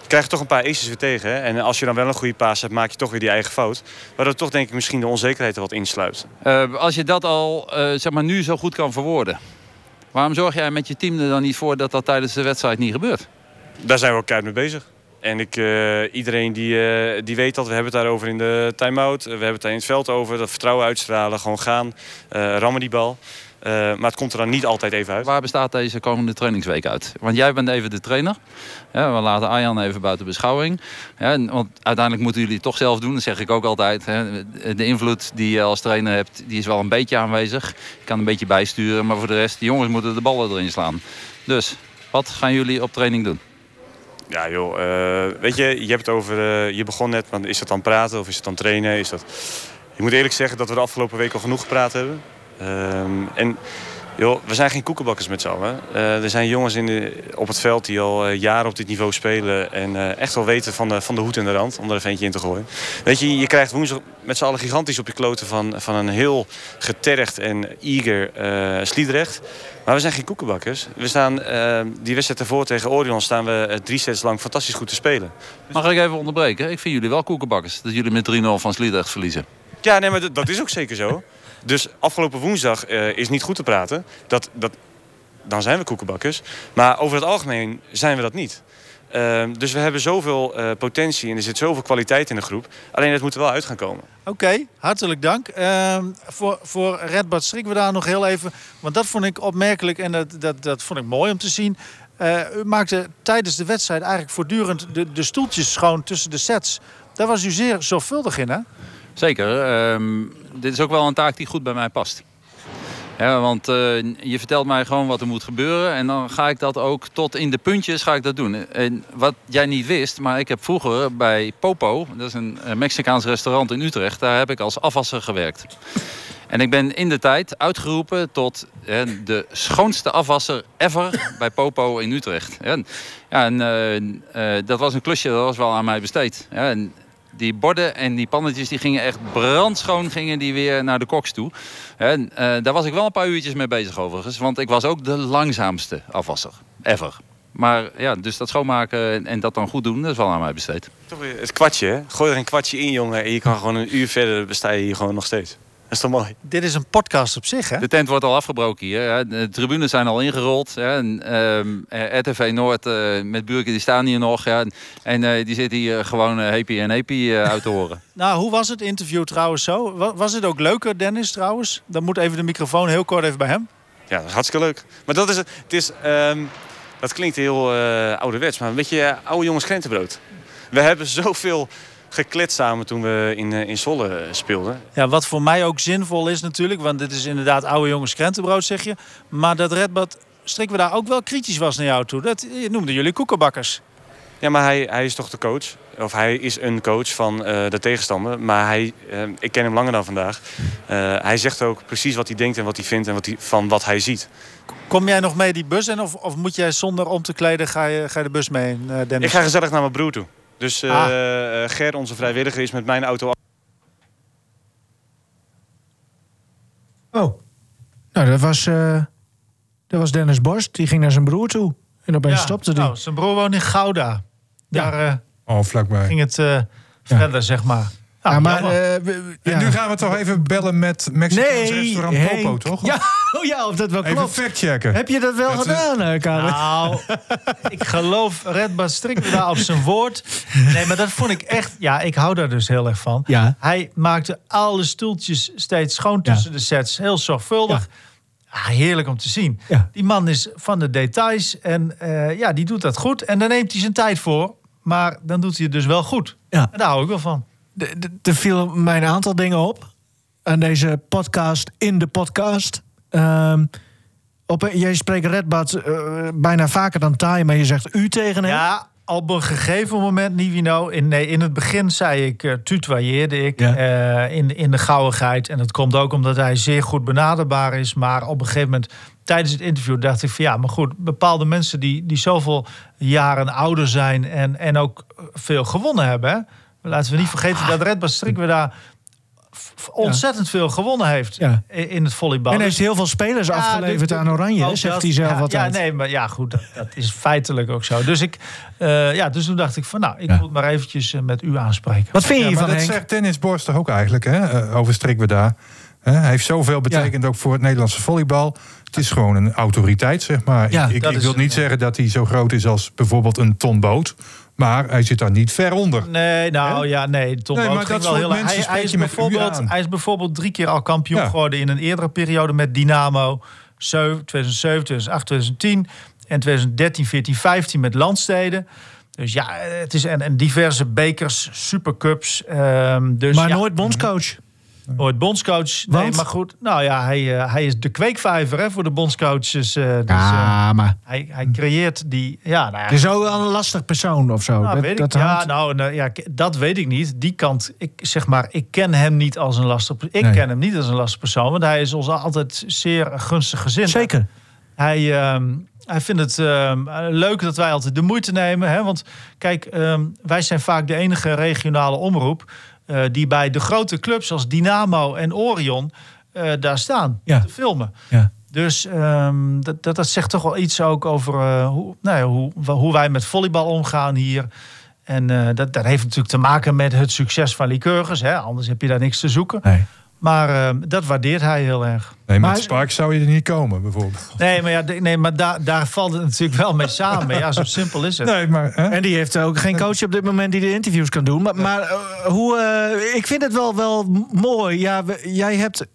je krijgt toch een paar aces weer tegen. Hè? En als je dan wel een goede paas hebt, maak je toch weer die eigen fout. Waardoor toch denk ik misschien de onzekerheid er wat insluit. Uh, als je dat al zeg maar nu zo goed kan verwoorden. Waarom zorg jij met je team er dan niet voor dat dat tijdens de wedstrijd niet gebeurt? Daar zijn we ook keihard mee bezig. En ik, uh, iedereen die, uh, die weet dat, we hebben het daarover in de time-out. We hebben het daar in het veld over. Dat vertrouwen uitstralen, gewoon gaan. Uh, rammen die bal. Eh, maar het komt er dan niet altijd even uit. Waar bestaat deze komende trainingsweek uit? Want jij bent even de trainer. Ja, we laten Arjan even buiten beschouwing. Ja, want uiteindelijk moeten jullie het toch zelf doen. Dat zeg ik ook altijd. Hè. De invloed die je als trainer hebt, die is wel een beetje aanwezig. Je kan een beetje bijsturen. Maar voor de rest, de jongens moeten de ballen erin slaan. Dus, wat gaan jullie op training doen? Ja joh, uh, weet je, je hebt het over, uh, je begon net, maar is het dan praten of is het dan trainen? Is dat... Je moet eerlijk zeggen dat we de afgelopen week al genoeg gepraat hebben. Um, en joh, we zijn geen koekenbakkers met z'n allen. Uh, er zijn jongens in de, op het veld die al jaren op dit niveau spelen. En echt wel weten van de, van de hoed en de rand om er een eentje in te gooien. Weet je, je krijgt woensdag met z'n allen gigantisch op je kloten van, van een heel getergd en eager Sliedrecht. Maar we zijn geen koekenbakkers. We staan uh, die wedstrijd ervoor tegen Orion staan we drie sets lang fantastisch goed te spelen. Mag ik even onderbreken? Ik vind jullie wel koekenbakkers. Dat jullie met 3-0 van Sliedrecht verliezen. Ja, nee, maar dat is ook zeker zo. Dus afgelopen woensdag uh, is niet goed te praten. Dat, dat, dan zijn we koekenbakkers. Maar over het algemeen zijn we dat niet. Uh, dus we hebben zoveel uh, potentie en er zit zoveel kwaliteit in de groep. Alleen het moet er wel uit gaan komen. Oké, okay, hartelijk dank. Uh, voor, voor Redbad strikken we daar nog heel even. Want dat vond ik opmerkelijk en dat, dat, dat vond ik mooi om te zien. Uh, u maakte tijdens de wedstrijd eigenlijk voortdurend de, de stoeltjes schoon tussen de sets. Daar was u zeer zorgvuldig in, hè? Zeker. Ehm, dit is ook wel een taak die goed bij mij past. Want uh, je vertelt mij gewoon wat er moet gebeuren. En dan ga ik dat ook tot in de puntjes ga ik dat doen. En wat jij niet wist, maar ik heb vroeger bij Popo... dat is een Mexicaans restaurant in Utrecht... daar heb ik als afwasser gewerkt. En ik ben in de tijd uitgeroepen tot hè, de schoonste afwasser ever bij Popo in Utrecht. Ja, en uh, uh, dat was een klusje, dat was wel aan mij besteed. En die borden en die pannetjes die gingen echt brandschoon gingen die weer naar de koks toe. En, uh, daar was ik wel een paar uurtjes mee bezig overigens. Want ik was ook de langzaamste afwasser. Ever. Maar ja, dus dat schoonmaken en dat dan goed doen, dat is wel aan mij besteed. Toch weer het kwartje, hè? Gooi er een kwartje in, jongen. En je kan gewoon een uur verder je hier gewoon nog steeds. Dat is toch mooi? Dit is een podcast op zich, hè? De tent wordt al afgebroken hier. De tribunes zijn al ingerold. En, um, RTV Noord uh, met Buurken die staan hier nog. Ja, en uh, die zitten hier gewoon happy en happy uit te horen. nou, hoe was het interview trouwens zo? Was het ook leuker, Dennis, trouwens? Dan moet even de microfoon heel kort even bij hem. Ja, dat is hartstikke leuk. Maar dat is het. het is, um, dat klinkt heel ouderwets, maar een beetje oude jongens krentenbrood. We hebben zoveel gekletst samen toen we in, in Zwolle speelden. Ja, wat voor mij ook zinvol is natuurlijk, want dit is inderdaad oude jongens krentenbrood zeg je. Maar dat Redbad strikken we daar ook wel kritisch was naar jou toe. Dat noemden jullie koekenbakkers. Ja, maar hij, hij is toch de coach. Of hij is een coach van uh, de tegenstander. Maar hij, uh, ik ken hem langer dan vandaag. Uh, hij zegt ook precies wat hij denkt en wat hij vindt en wat hij, van wat hij ziet. Kom jij nog mee die bus in? Of, of moet jij zonder om te kleden ga je, ga je de bus mee, Dennis? Ik ga gezellig naar mijn broer toe. Dus uh, ah. Ger, onze vrijwilliger, is met mijn auto... Oh. Nou, dat was, uh, dat was Dennis Borst. Die ging naar zijn broer toe. En opeens ja, stopte hij. Nou, zijn broer woont in Gouda. Daar ja. uh, oh, vlakbij. ging het uh, verder, zeg maar. Ja, maar uh, we, ja. nu gaan we toch even bellen met Mexicaans nee, restaurant hey. Popo, toch? Ja, oh ja, of dat wel even klopt. Even factchecken. Heb je dat wel dat gedaan, is... Kamer? Nou, ik geloof Redbad strikt daar op zijn woord. Nee, maar dat vond ik echt... Ja, ik hou daar dus heel erg van. Ja. Hij maakte alle stoeltjes steeds schoon tussen ja. de sets. Heel zorgvuldig. Ja. Ah, heerlijk om te zien. Ja. Die man is van de details. En uh, ja, die doet dat goed. En daar neemt hij zijn tijd voor. Maar dan doet hij het dus wel goed. Ja. En daar hou ik wel van. Er viel mij een aantal dingen op aan deze podcast in de podcast. Um, op, jij spreekt Redbad uh, bijna vaker dan Taai, maar je zegt u tegen hem. Ja, op een gegeven moment, Nivino, in, nee, in het begin zei ik, uh, tutoyeerde ik ja. uh, in, in de gauwigheid. En dat komt ook omdat hij zeer goed benaderbaar is. Maar op een gegeven moment, tijdens het interview, dacht ik van ja, maar goed, bepaalde mensen die, die zoveel jaren ouder zijn en, en ook veel gewonnen hebben. Hè? Laten we niet vergeten dat Red Strik we daar ontzettend ja. veel gewonnen heeft ja. in het volleybal. En hij heeft heel veel spelers ja, afgeleverd aan Oranje, zegt hij zelf ja, altijd. Ja, nee, maar ja, goed, dat, dat is feitelijk ook zo. Dus, ik, uh, ja, dus toen dacht ik van, nou, ik moet maar eventjes uh, met u aanspreken. Wat vind je van dat Henk? zegt Dennis Borst toch ook eigenlijk, hè, uh, over Strik we daar. hij heeft zoveel betekend ook voor het Nederlandse volleybal. Het is gewoon een autoriteit, zeg maar. Ja, ik ik, ik wil niet zeggen dat hij zo groot is als bijvoorbeeld een Ton Boot. Maar hij zit daar niet ver onder. Nee, nou ja, nee. Tom Nee, maar dat wel heel mensen hij, is bijvoorbeeld, hij is bijvoorbeeld drie keer al kampioen Ja. geworden in een eerdere periode met Dynamo. 2007, 2008, 2010 en 2013, 14, 15 met Landsteden. Dus ja, het is en, en diverse bekers, supercups. ehm dus maar ja, nooit bondscoach. Nooit bondscoach. Nee, Want? maar goed. Nou ja, hij, eh, hij is de kweekvijver hè, voor de bondscoaches. eh, dus, Ja, eh, maar hij, hij creëert die... Ja, nou ja, ook wel een lastig persoon of zo. nou, dat, weet ik, dat ja, hangt- nou, nou, ja, dat weet ik niet. Die kant, ik zeg maar, ik ken hem niet als een lastig Ik Nee. ken hem niet als een lastig persoon, want hij is ons altijd zeer gunstig gezind. Zeker. Hij, ehm, hij vindt het ehm, leuk dat wij altijd de moeite nemen. Hè? Want kijk, ehm, wij zijn vaak de enige regionale omroep eh, die bij de grote clubs als Dynamo en Orion eh, daar staan Ja. te filmen. Ja. Dus ehm, dat, dat, dat zegt toch wel iets ook over eh, hoe, nou ja, hoe, hoe wij met volleybal omgaan hier. En dat, dat heeft natuurlijk te maken met het succes van Lycurgus. Hè? Anders heb je daar niks te zoeken. Nee. Maar ehm, dat waardeert hij heel erg. Nee, met Maar- Spark zou je er niet komen, bijvoorbeeld. Nee, maar, ja, nee, maar daar, daar valt het natuurlijk wel mee samen. Ja, zo simpel is het. Nee, maar... Hè? En die heeft ook geen coach op dit moment die de interviews kan doen. Maar, maar eh, hoe, eh, ik vind het wel, wel mooi. Ja, we- jij hebt.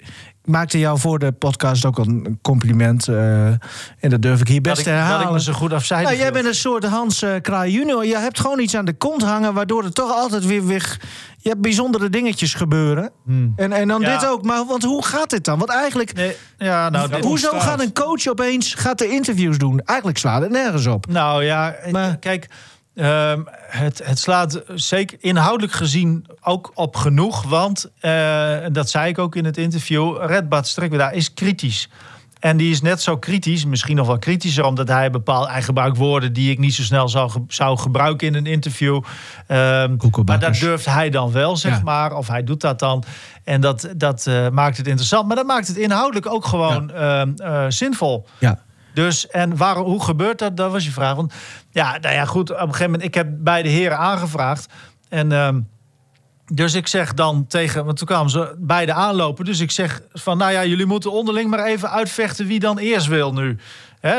Maakte jou voor de podcast ook een compliment. eh, en dat durf ik hier best dat, te ik, herhalen. dat ik me zo goed afzijdig Nou, jij bent een soort Hans eh, Kraai junior. Je hebt gewoon iets aan de kont hangen... waardoor er toch altijd weer, weer je hebt bijzondere dingetjes gebeuren. Hmm. En, en dan Ja. dit ook. Maar want hoe gaat dit dan? Want eigenlijk... Nee, ja, nou, hoezo gaat een coach opeens gaat de interviews doen? Eigenlijk slaat het nergens op. Nou ja, Maar- kijk, ehm, het, het slaat zeker inhoudelijk gezien ook op genoeg. Want, eh, dat zei ik ook in het interview, Red Bad Strikweda is kritisch. En die is net zo kritisch, misschien nog wel kritischer, omdat hij bepaalt. Hij gebruikt woorden die ik niet zo snel zou, zou gebruiken in een interview. Ehm, maar dat durft hij dan wel, zeg Ja. maar. Of hij doet dat dan. En dat, dat eh, maakt het interessant. Maar dat maakt het inhoudelijk ook gewoon ehm, eh, zinvol. Ja. Dus, en waar, hoe gebeurt dat? Dat was je vraag. Want ja, nou ja, goed. Op een gegeven moment, ik heb beide heren aangevraagd. En ehm, dus ik zeg dan tegen, want toen kwamen ze beide aanlopen. Dus ik zeg van, nou ja, jullie moeten onderling maar even uitvechten wie dan eerst wil nu.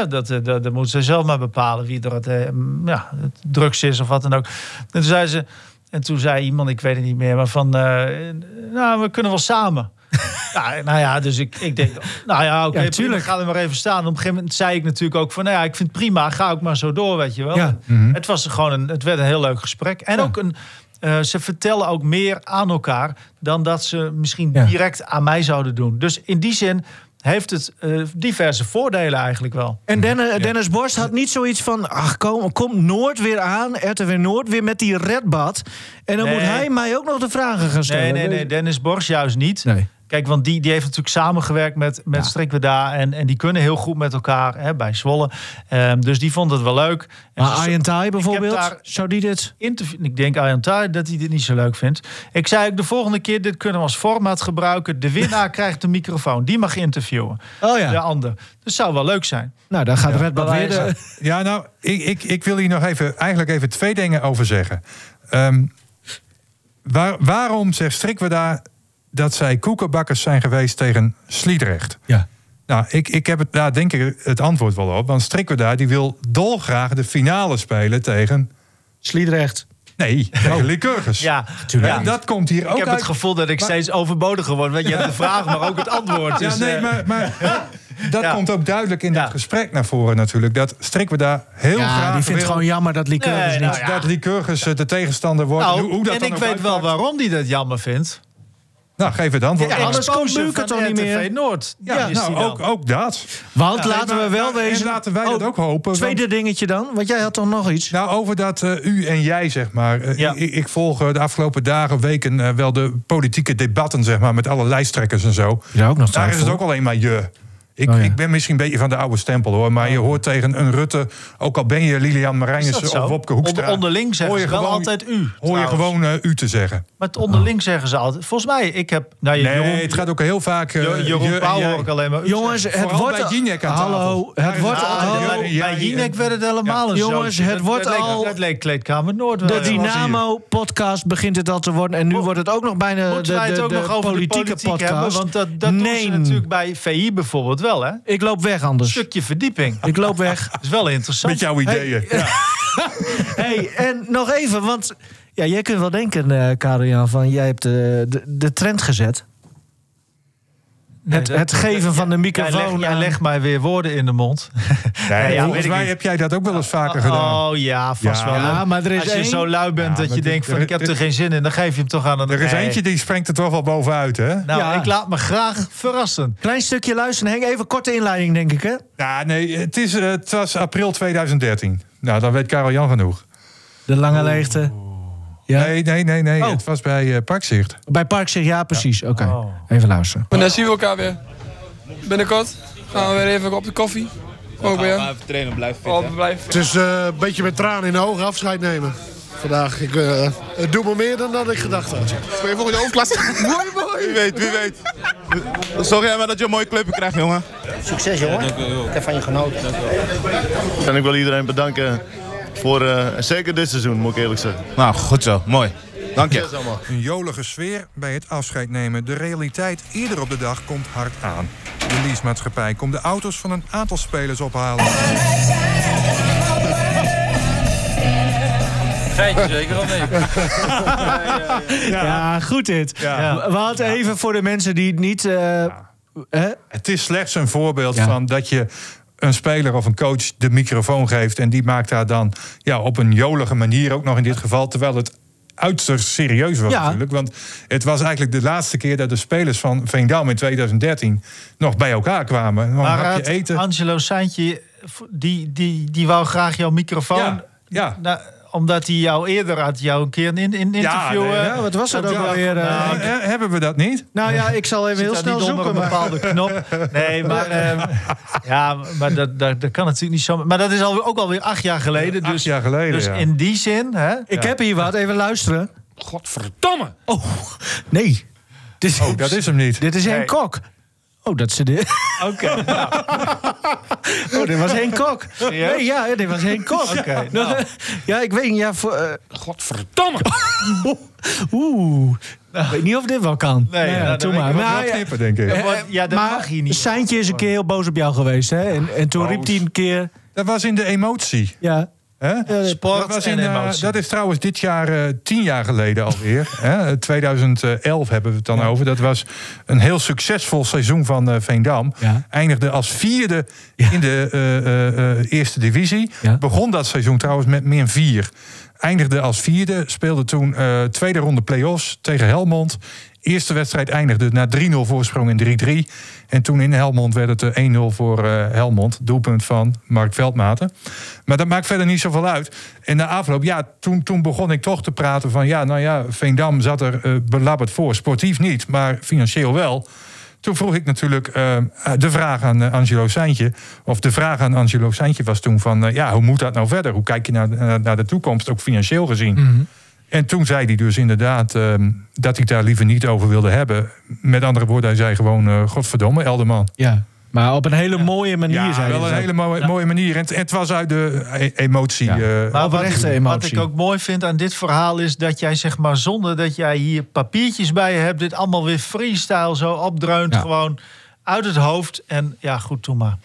Dat, eh, dat, dat moeten ze zelf maar bepalen wie er het, eh, ja, het drugs is of wat dan ook. En toen zei ze, en toen zei iemand, ik weet het niet meer, maar van, eh, nou, we kunnen wel samen. Ja, nou ja, dus ik, ik denk, nou ja, oké, ja, tuurlijk. ga er maar even staan. Op een gegeven moment zei ik natuurlijk ook van, nou ja, ik vind het prima, ga ook maar zo door, weet je wel. Ja. Het was gewoon een, het werd een heel leuk gesprek. En ook een, eh, ze vertellen ook meer aan elkaar dan dat ze misschien direct aan mij zouden doen. Dus in die zin heeft het eh, diverse voordelen eigenlijk wel. En Dennis, Dennis Borst had niet zoiets van... ach, kom, kom Noord weer aan, RTW Noord, weer met die redbad. En dan Nee. moet hij mij ook nog de vragen gaan stellen. Nee, nee, nee, Dennis Borst juist niet. Nee. Kijk, want die, die heeft natuurlijk samengewerkt met, met Ja. Strikweda. En, en die kunnen heel goed met elkaar hè, bij Zwolle. Ehm, dus die vond het wel leuk. En Maar bijvoorbeeld, zou die dit... interview. Ik denk Arjan Thai dat hij dit niet zo leuk vindt. Ik zei ook de volgende keer, dit kunnen we als formaat gebruiken. De winnaar krijgt de microfoon. Die mag interviewen. Oh ja, De ander. Dat zou wel leuk zijn. nou dan gaat redbad bij weer... De, wijze. Ja, nou, ik, ik, ik wil hier nog even, eigenlijk even twee dingen over zeggen. Ehm, waar, waarom zegt Strikweda dat zij koekenbakkers zijn geweest tegen Sliedrecht? Ja. Nou, ik, ik heb het, daar denk ik het antwoord wel op. Want Strikweda die wil dolgraag de finale spelen tegen... Sliedrecht. Nee, tegen Lycurgus. Ja, Tuurlijk. En ja. dat komt hier Ik ook heb uit. het gevoel dat ik Maar- steeds overbodiger word. Want je hebt de vraag, maar ook het antwoord. Ja, Dus, nee, eh, maar, maar dat Ja. komt ook duidelijk in Ja. dat gesprek naar voren natuurlijk. Dat Strikweda heel Ja, graag die vindt wil gewoon jammer dat Lycurgus Nee, niet... nou dat, ja. dat Lycurgus eh, de tegenstander wordt. nou, hoe, hoe dat en dan ik ook weet wel waarom hij dat jammer vindt. Nou, geef het antwoord. Ja, anders komt van toch niet meer? Noord. Ja, nou, ook, ook dat. Want Ja, laten we wel en wezen... laten wij dat ook hopen, Tweede dingetje dan, want jij had toch nog iets? Nou, over dat eh, u en jij, zeg maar. Eh, Ja. ik, ik volg eh, de afgelopen dagen, weken wel de politieke debatten, zeg maar, met alle lijsttrekkers en zo. Ja, ook nog Daar is het ook alleen maar je. Ik, Oh, ja. ik ben misschien een beetje van de oude stempel hoor. Maar je hoort tegen een Rutte, ook al ben je Lilian Is Marijnissen of Wopke Hoekstra. Onder, onderling zeggen hoor je ze wel altijd u. Hoor je gewoon eh, u te zeggen. Maar het onderling zeggen ze altijd. Volgens mij, ik heb... Nou, je- Nee, Jeroen, het gaat ook heel vaak... eh, Jo- Jeroen je en Pauw jij. hoor ik alleen maar u Jongens, het Vooral wordt... bij Jinek aan tafel. Hallo, het wordt het al... Bij- bij. Jinek werd het helemaal een Jongens, het wordt al- Dat leek Kleedkamer Noord. De. Dynamo-podcast begint het al te worden. En nu wordt het ook nog bijna de, het politieke podcast. Want dat, dat doen nee. ze natuurlijk bij VI bijvoorbeeld wel. Wel, hè? Ik loop weg anders. stukje verdieping. Ik loop weg. Dat is wel interessant. Met jouw ideeën. hey, en nog even, want ja, jij kunt wel denken, eh Karel-Jan, van jij hebt de, de, de trend gezet. Het, dat- het geven van de microfoon. aan- legt mij weer woorden in de mond. Nee, ja, volgens weet ik mij heb jij dat ook wel eens vaker gedaan. Oh ja, vast Ja. wel. Ja, maar er is Als je één- zo lui bent Ja, dat je denkt van er- ik heb er- er geen zin in, dan geef je hem toch aan een... Er is Nee. eentje die springt er toch wel bovenuit, hè? Nou, Ja. ik laat me graag verrassen. Klein stukje luisteren, Henk. Even korte inleiding, denk ik, hè? Nou, nee, het, is, eh, het was april 2013. Nou, dan weet Karel Jan genoeg. De lange leegte. Ja. Nee, nee, nee, nee. Oh. Het was bij eh Parkzicht. Bij Park zeg ja, precies. Oké, Oh. even luisteren. Maar dan zien we elkaar weer. Binnenkort gaan we weer even op de koffie. Ook weer. Even trainen, blijf fit. Oh. Het is eh, een beetje met tranen in de ogen afscheid nemen. Vandaag. Ik, eh, het doet me meer dan dat ik gedacht had. Speel je volgende hoofdklasse? mooi, mooi. Wie weet, wie weet. Zorg jij maar dat je een mooie club krijgt, jongen. Succes, jongen. Ik heb van je genoten. En ik wil iedereen bedanken voor, eh, zeker dit seizoen, moet ik eerlijk zeggen. Nou, goed zo. Mooi. Dank je. Een jolige sfeer bij het afscheid nemen. De realiteit eerder op de dag komt hard aan. De leasemaatschappij komt de auto's van een aantal spelers ophalen. Geintje zeker of niet? Ja, goed dit. Ja. We hadden even voor de mensen die het niet... eh, hè? Het is slechts een voorbeeld Ja. van dat je een speler of een coach de microfoon geeft. En die maakt daar dan ja, op een jolige manier ook nog in dit geval. Terwijl het uiterst serieus was Ja. natuurlijk. Want het was eigenlijk de laatste keer dat de spelers van Veendam in 2013 nog bij elkaar kwamen. Maar het eten. Angelo Saintje, die, die, die wou graag jouw microfoon. Ja, ja. Nou, omdat hij jou eerder had, jou een keer in, in interview. nee, eh, Ja, wat was dat ook Ja, alweer? nou, hebben we dat niet? nou ja, ik zal even zit heel snel niet onder zoeken. een bepaalde knop. Nee, maar, ehm, ja, maar dat, dat, dat kan natuurlijk niet zo. Maar dat is al, ook alweer acht jaar geleden. Acht dus jaar geleden, dus ja. in die zin. Hè, Ik heb hier wat, even luisteren. Godverdomme! Oh, nee. Dit is, Oh, dat is hem niet. Dit is Nee. Kok. Oh, dat ze dit. Oké, nou, Oh, dit was Henk Kok. Serieus? Nee, ja, dit was Henk Kok. Oké, Dat- nou. Ja, ik weet niet. Ja, voor, eh, Godverdomme! Oeh. Ik weet niet of dit wel kan. Nee, Nou ja, nou, doe dan maar. Maar, Wel ja, knippen, denk ik. Ja, maar- ja, dat maar mag hier niet. Seintje is een keer heel boos op jou geweest. Hè? En, en toen Boos. riep hij een keer... Dat was in de emotie. Ja, Sport dat, was in, eh, emotie. dat is trouwens dit jaar eh, tien jaar geleden alweer. hè? 2011 hebben we het dan over. Dat was een heel succesvol seizoen van eh, Veendam. Ja. Eindigde als vierde Ja. in de eh, eh, eh, eerste divisie. Begon dat seizoen trouwens met min vier. Eindigde als vierde. Speelde toen eh, tweede ronde play-offs tegen Helmond. Eerste wedstrijd eindigde na 3-0 voorsprong in 3-3. En toen in Helmond werd het eh, 1-0 voor eh, Helmond. Doelpunt van Mark Veldmaten. Maar dat maakt verder niet zoveel uit. En na afloop, ja, toen, toen begon ik toch te praten van... ja, nou ja, Veendam zat er eh, belabberd voor. Sportief niet, maar financieel wel. Toen vroeg ik natuurlijk eh, de vraag aan eh, Angelo Seintje... of de vraag aan Angelo Seintje was toen van... eh, ja, hoe moet dat nou verder? Hoe kijk je naar, naar- naar de toekomst, ook financieel gezien? Mhm. En toen zei hij dus inderdaad eh, dat hij het daar liever niet over wilde hebben. Met andere woorden, hij zei gewoon... eh, godverdomme, Elderman. ja. Maar op een hele mooie manier Ja, zei wel hij een dat. hele mooie, mooie manier. En het, het was uit de e- emotie. Ja. eh, Maar wat, Oprechte wat emotie. ik ook mooi vind aan dit verhaal is dat jij zeg maar zonder dat jij hier papiertjes bij je hebt, dit allemaal weer freestyle zo opdreunt Ja. gewoon uit het hoofd. En ja, goed, doe maar.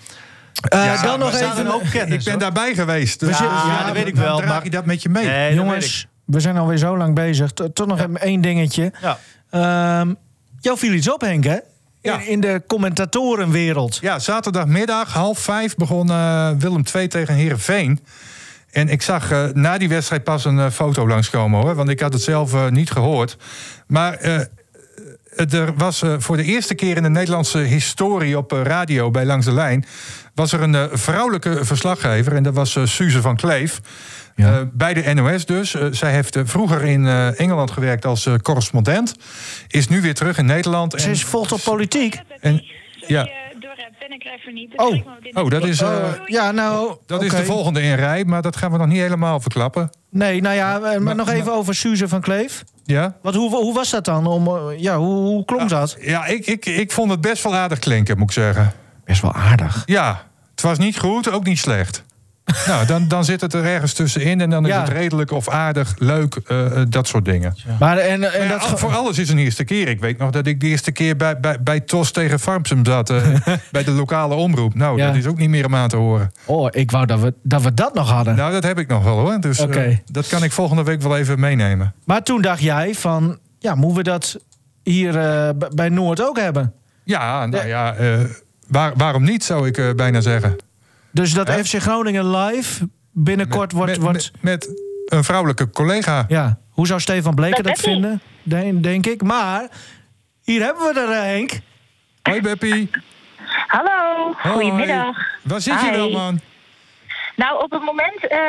Eh, Ja, dan nog even... kennis, ik ben hoor. daarbij geweest. Dus, dus ja, dat weet ik dan wel, draag maar- je dat met je mee. Nee, dat weet Jongens, we zijn alweer zo lang bezig. Toch nog even één dingetje. Ja. Ehm, jou viel iets op, Henk, hè? Ja. In, de commentatorenwereld. Ja, zaterdagmiddag half vijf begon eh, Willem II tegen Herenveen. En ik zag eh, na die wedstrijd pas een eh, foto langskomen hoor. Want ik had het zelf niet gehoord. Maar er was voor de eerste keer in de Nederlandse historie op radio bij Langs de Lijn. was er een vrouwelijke verslaggever. En dat was Suze van Kleef. Ja. Eh, bij de NOS dus. Eh, zij heeft eh, vroeger in eh, Engeland gewerkt als eh, correspondent. Is nu weer terug in Nederland. Ze en- is volgt op politiek. en, ja. Oh, Oh, dat is, ja, nou... dat is de volgende in rij, maar dat gaan we nog niet helemaal verklappen. Nee, nou ja, maar, Maar- nog even over Suze van Kleef. Ja? Wat, hoe, hoe was dat dan? Om, ja, hoe, hoe klonk dat? Ja, ik, ik, ik vond het best wel aardig klinken, moet ik zeggen. Best wel aardig. Ja, het was niet goed, ook niet slecht. Nou, dan, dan zit het er ergens tussenin en dan is Ja. het redelijk of aardig, leuk, eh, eh, dat soort dingen. Maar en, en Maar ja, dat voor alles is een eerste keer. Ik weet nog dat ik de eerste keer bij, bij, bij TOS tegen Farmsum zat. eh, bij de lokale omroep. Nou, dat is ook niet meer om aan te horen. Oh, ik wou dat we dat, we dat nog hadden. Nou, dat heb ik nog wel hoor. Dus dat kan ik volgende week wel even meenemen. Maar toen dacht jij van, ja, moeten we dat hier bij Noord ook hebben? Ja, nou ja, waar, waarom niet zou ik bijna zeggen. Dus dat? FC Groningen live binnenkort wordt... met, wordt met, met een vrouwelijke collega. ja, hoe zou Stefan Bleker Met dat Beppie. vinden? Denk, denk ik. Maar hier hebben we er, eh, Henk. Hoi Beppie. Hallo, goedemiddag. Waar zit je wel, man? Nou, op het moment eh,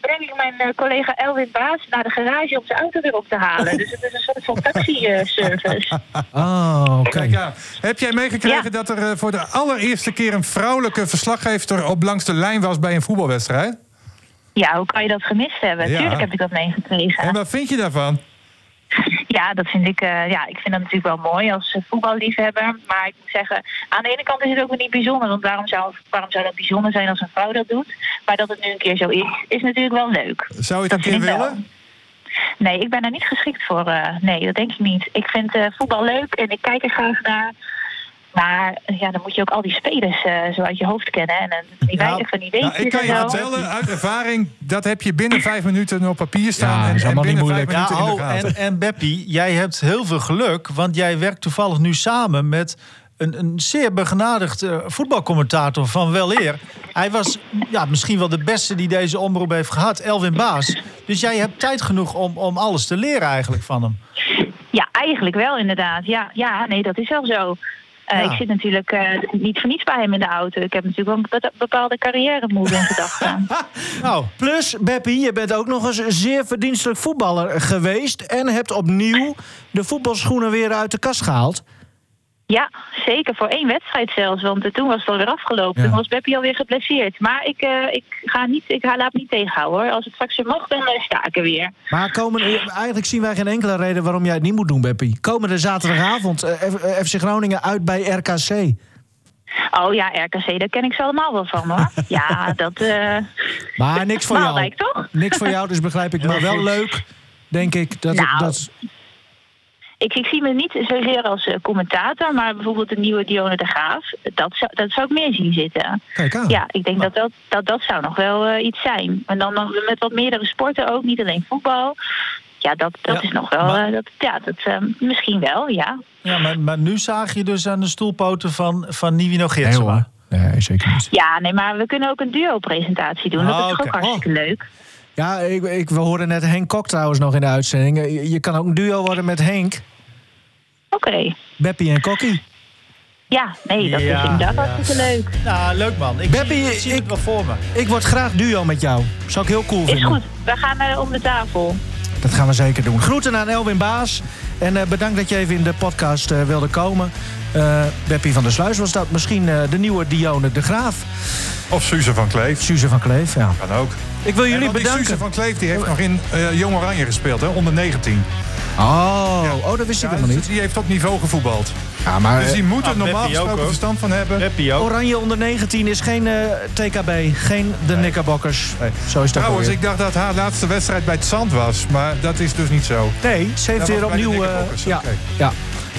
breng ik mijn eh, collega Elwin Baas naar de garage om zijn auto weer op te halen. Dus het is een soort van taxi-service. Oh, oké. Kijk aan. Heb jij meegekregen dat er eh, voor de allereerste keer een vrouwelijke verslaggever op langs de lijn was bij een voetbalwedstrijd? ja, hoe kan je dat gemist hebben? Ja. Tuurlijk heb ik dat meegekregen. En wat vind je daarvan? Ja, dat vind ik, eh, ja, ik vind dat natuurlijk wel mooi als eh, voetballiefhebber. Maar ik moet zeggen, aan de ene kant is het ook weer niet bijzonder. Want waarom zou, waarom zou dat bijzonder zijn als een vrouw dat doet? Maar dat het nu een keer zo is, is natuurlijk wel leuk. Zou je het Dat een keer willen? Nee, ik ben er niet geschikt voor. eh, nee, dat denk ik niet. Ik vind voetbal leuk en ik kijk er graag naar. Maar ja, dan moet je ook al die spelers eh, zo uit je hoofd kennen. En eh, die weinig van die weetjes Nou, ik kan je vertellen uit ervaring, dat heb je binnen vijf minuten op papier staan. en, is en allemaal niet binnen vijf moeilijk. Ja, minuten in de oh, en, en Beppie, jij hebt heel veel geluk, want jij werkt toevallig nu samen met een, een zeer begenadigd eh, voetbalcommentator van weleer. Hij was ja, misschien wel de beste die deze omroep heeft gehad, Elwin Baas. Dus jij hebt tijd genoeg om, om alles te leren eigenlijk van hem. Ja, eigenlijk wel inderdaad. Ja, ja nee, dat is wel zo. Eh, Ja. Ik zit natuurlijk eh, niet voor niets bij hem in de auto. Ik heb natuurlijk wel een bepa- bepaalde carrière move in gedachten. Nou, Plus, Beppie, je bent ook nog eens een zeer verdienstelijk voetballer geweest... en hebt opnieuw de voetbalschoenen weer uit de kast gehaald. Ja, zeker voor één wedstrijd zelfs. Want eh, toen was het alweer afgelopen. Ja. Toen was Beppie alweer geblesseerd. Maar ik, eh, ik, ga niet, ik laat me niet tegenhouden hoor. Als het straks weer mag, dan eh, sta ik er weer. Maar komen, eigenlijk zien wij geen enkele reden waarom jij het niet moet doen, Beppie. Komende zaterdagavond FC Groningen uit bij RKC. Oh ja, RKC, daar ken ik ze allemaal wel van hoor. Ja, dat... Maar niks voor jou. Waalwijk, toch? Niks voor jou, dus begrijp ik. Maar wel leuk, denk ik. Dat, Nou, dat, Ik, ik zie me niet zozeer als eh, commentator, maar bijvoorbeeld de nieuwe Dionne de Graaf. Dat zou, dat zou ik meer zien zitten. Kijk aan. Ja, ik denk dat dat, dat, dat zou nog wel eh, iets zijn. En dan nog met wat meerdere sporten ook, niet alleen voetbal. Ja, dat, dat Ja, is nog wel... maar- eh, dat, ja, dat, misschien wel, ja. ja, maar, maar nu zaag je dus aan de stoelpoten van, van Nivino nee Gidsema. hoor. Nee, zeker niet. Ja, nee, maar we kunnen ook een duo-presentatie doen. Dat is toch oké. ook hartstikke leuk. Ja, ik, ik, we hoorden net Henk Kok trouwens nog in de uitzending. Je, je kan ook een duo worden met Henk, Oké. Beppie en Kokkie. Ja, nee, dat Ja, is inderdaad ja. hartstikke leuk. Nou, leuk man. Ik Beppie, zie, ik zie ik- het wel voor me. Ik word graag duo met jou. Zou ik heel cool Is vinden. goed, we gaan eh, om de tafel. Dat gaan we zeker doen. Groeten aan Elwin Baas. En eh, bedankt dat je even in de podcast eh, wilde komen. Eh Beppie van der Sluis was dat. Misschien eh, de nieuwe Dione de Graaf. Of Suze van Kleef. Suze van Kleef, ja. Kan ook. Ik wil jullie bedanken. Suze van Kleef die heeft nog in eh, Jong Oranje gespeeld, hè, onder 19. Oh, oh, dat wist ik helemaal niet. Die heeft op niveau gevoetbald. Ja, maar Dus die moet er ah, normaal ook, gesproken verstand van hebben. Oranje onder 19 is geen eh, TKB, geen de. Nee. Zo is dat Trouwens, ik dacht dat haar laatste wedstrijd bij het Zand was. Maar dat is dus niet zo. Nee, ze heeft Dat weer opnieuw... eh, ja, ja.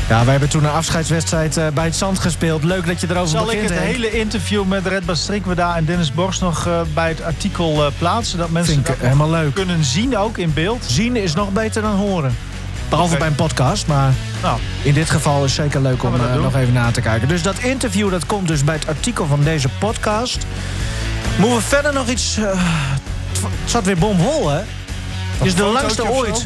Ja, wij hebben toen een afscheidswedstrijd eh, bij het Zand gespeeld. Leuk dat je erover Zal ik begint. het Henk. hele interview met Redba Strikweda en Dennis Borst nog eh, bij het artikel eh, plaatsen? Dat mensen Vind ik dat helemaal leuk. kunnen zien ook in beeld? Zien is nog beter dan horen. Behalve Oké. bij een podcast, maar Nou, in dit geval is het zeker leuk om nog even na te kijken. Dus dat interview dat komt dus bij het artikel van deze podcast. Moeten we verder nog iets... het het zat weer bomvol, hè? Is de langste ooit.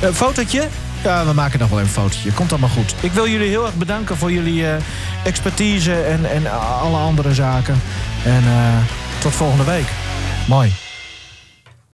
Een fotootje? Ja, we maken nog wel een fotootje. Komt allemaal goed. Ik wil jullie heel erg bedanken voor jullie eh, expertise en, en alle andere zaken. En eh, tot volgende week. Mooi.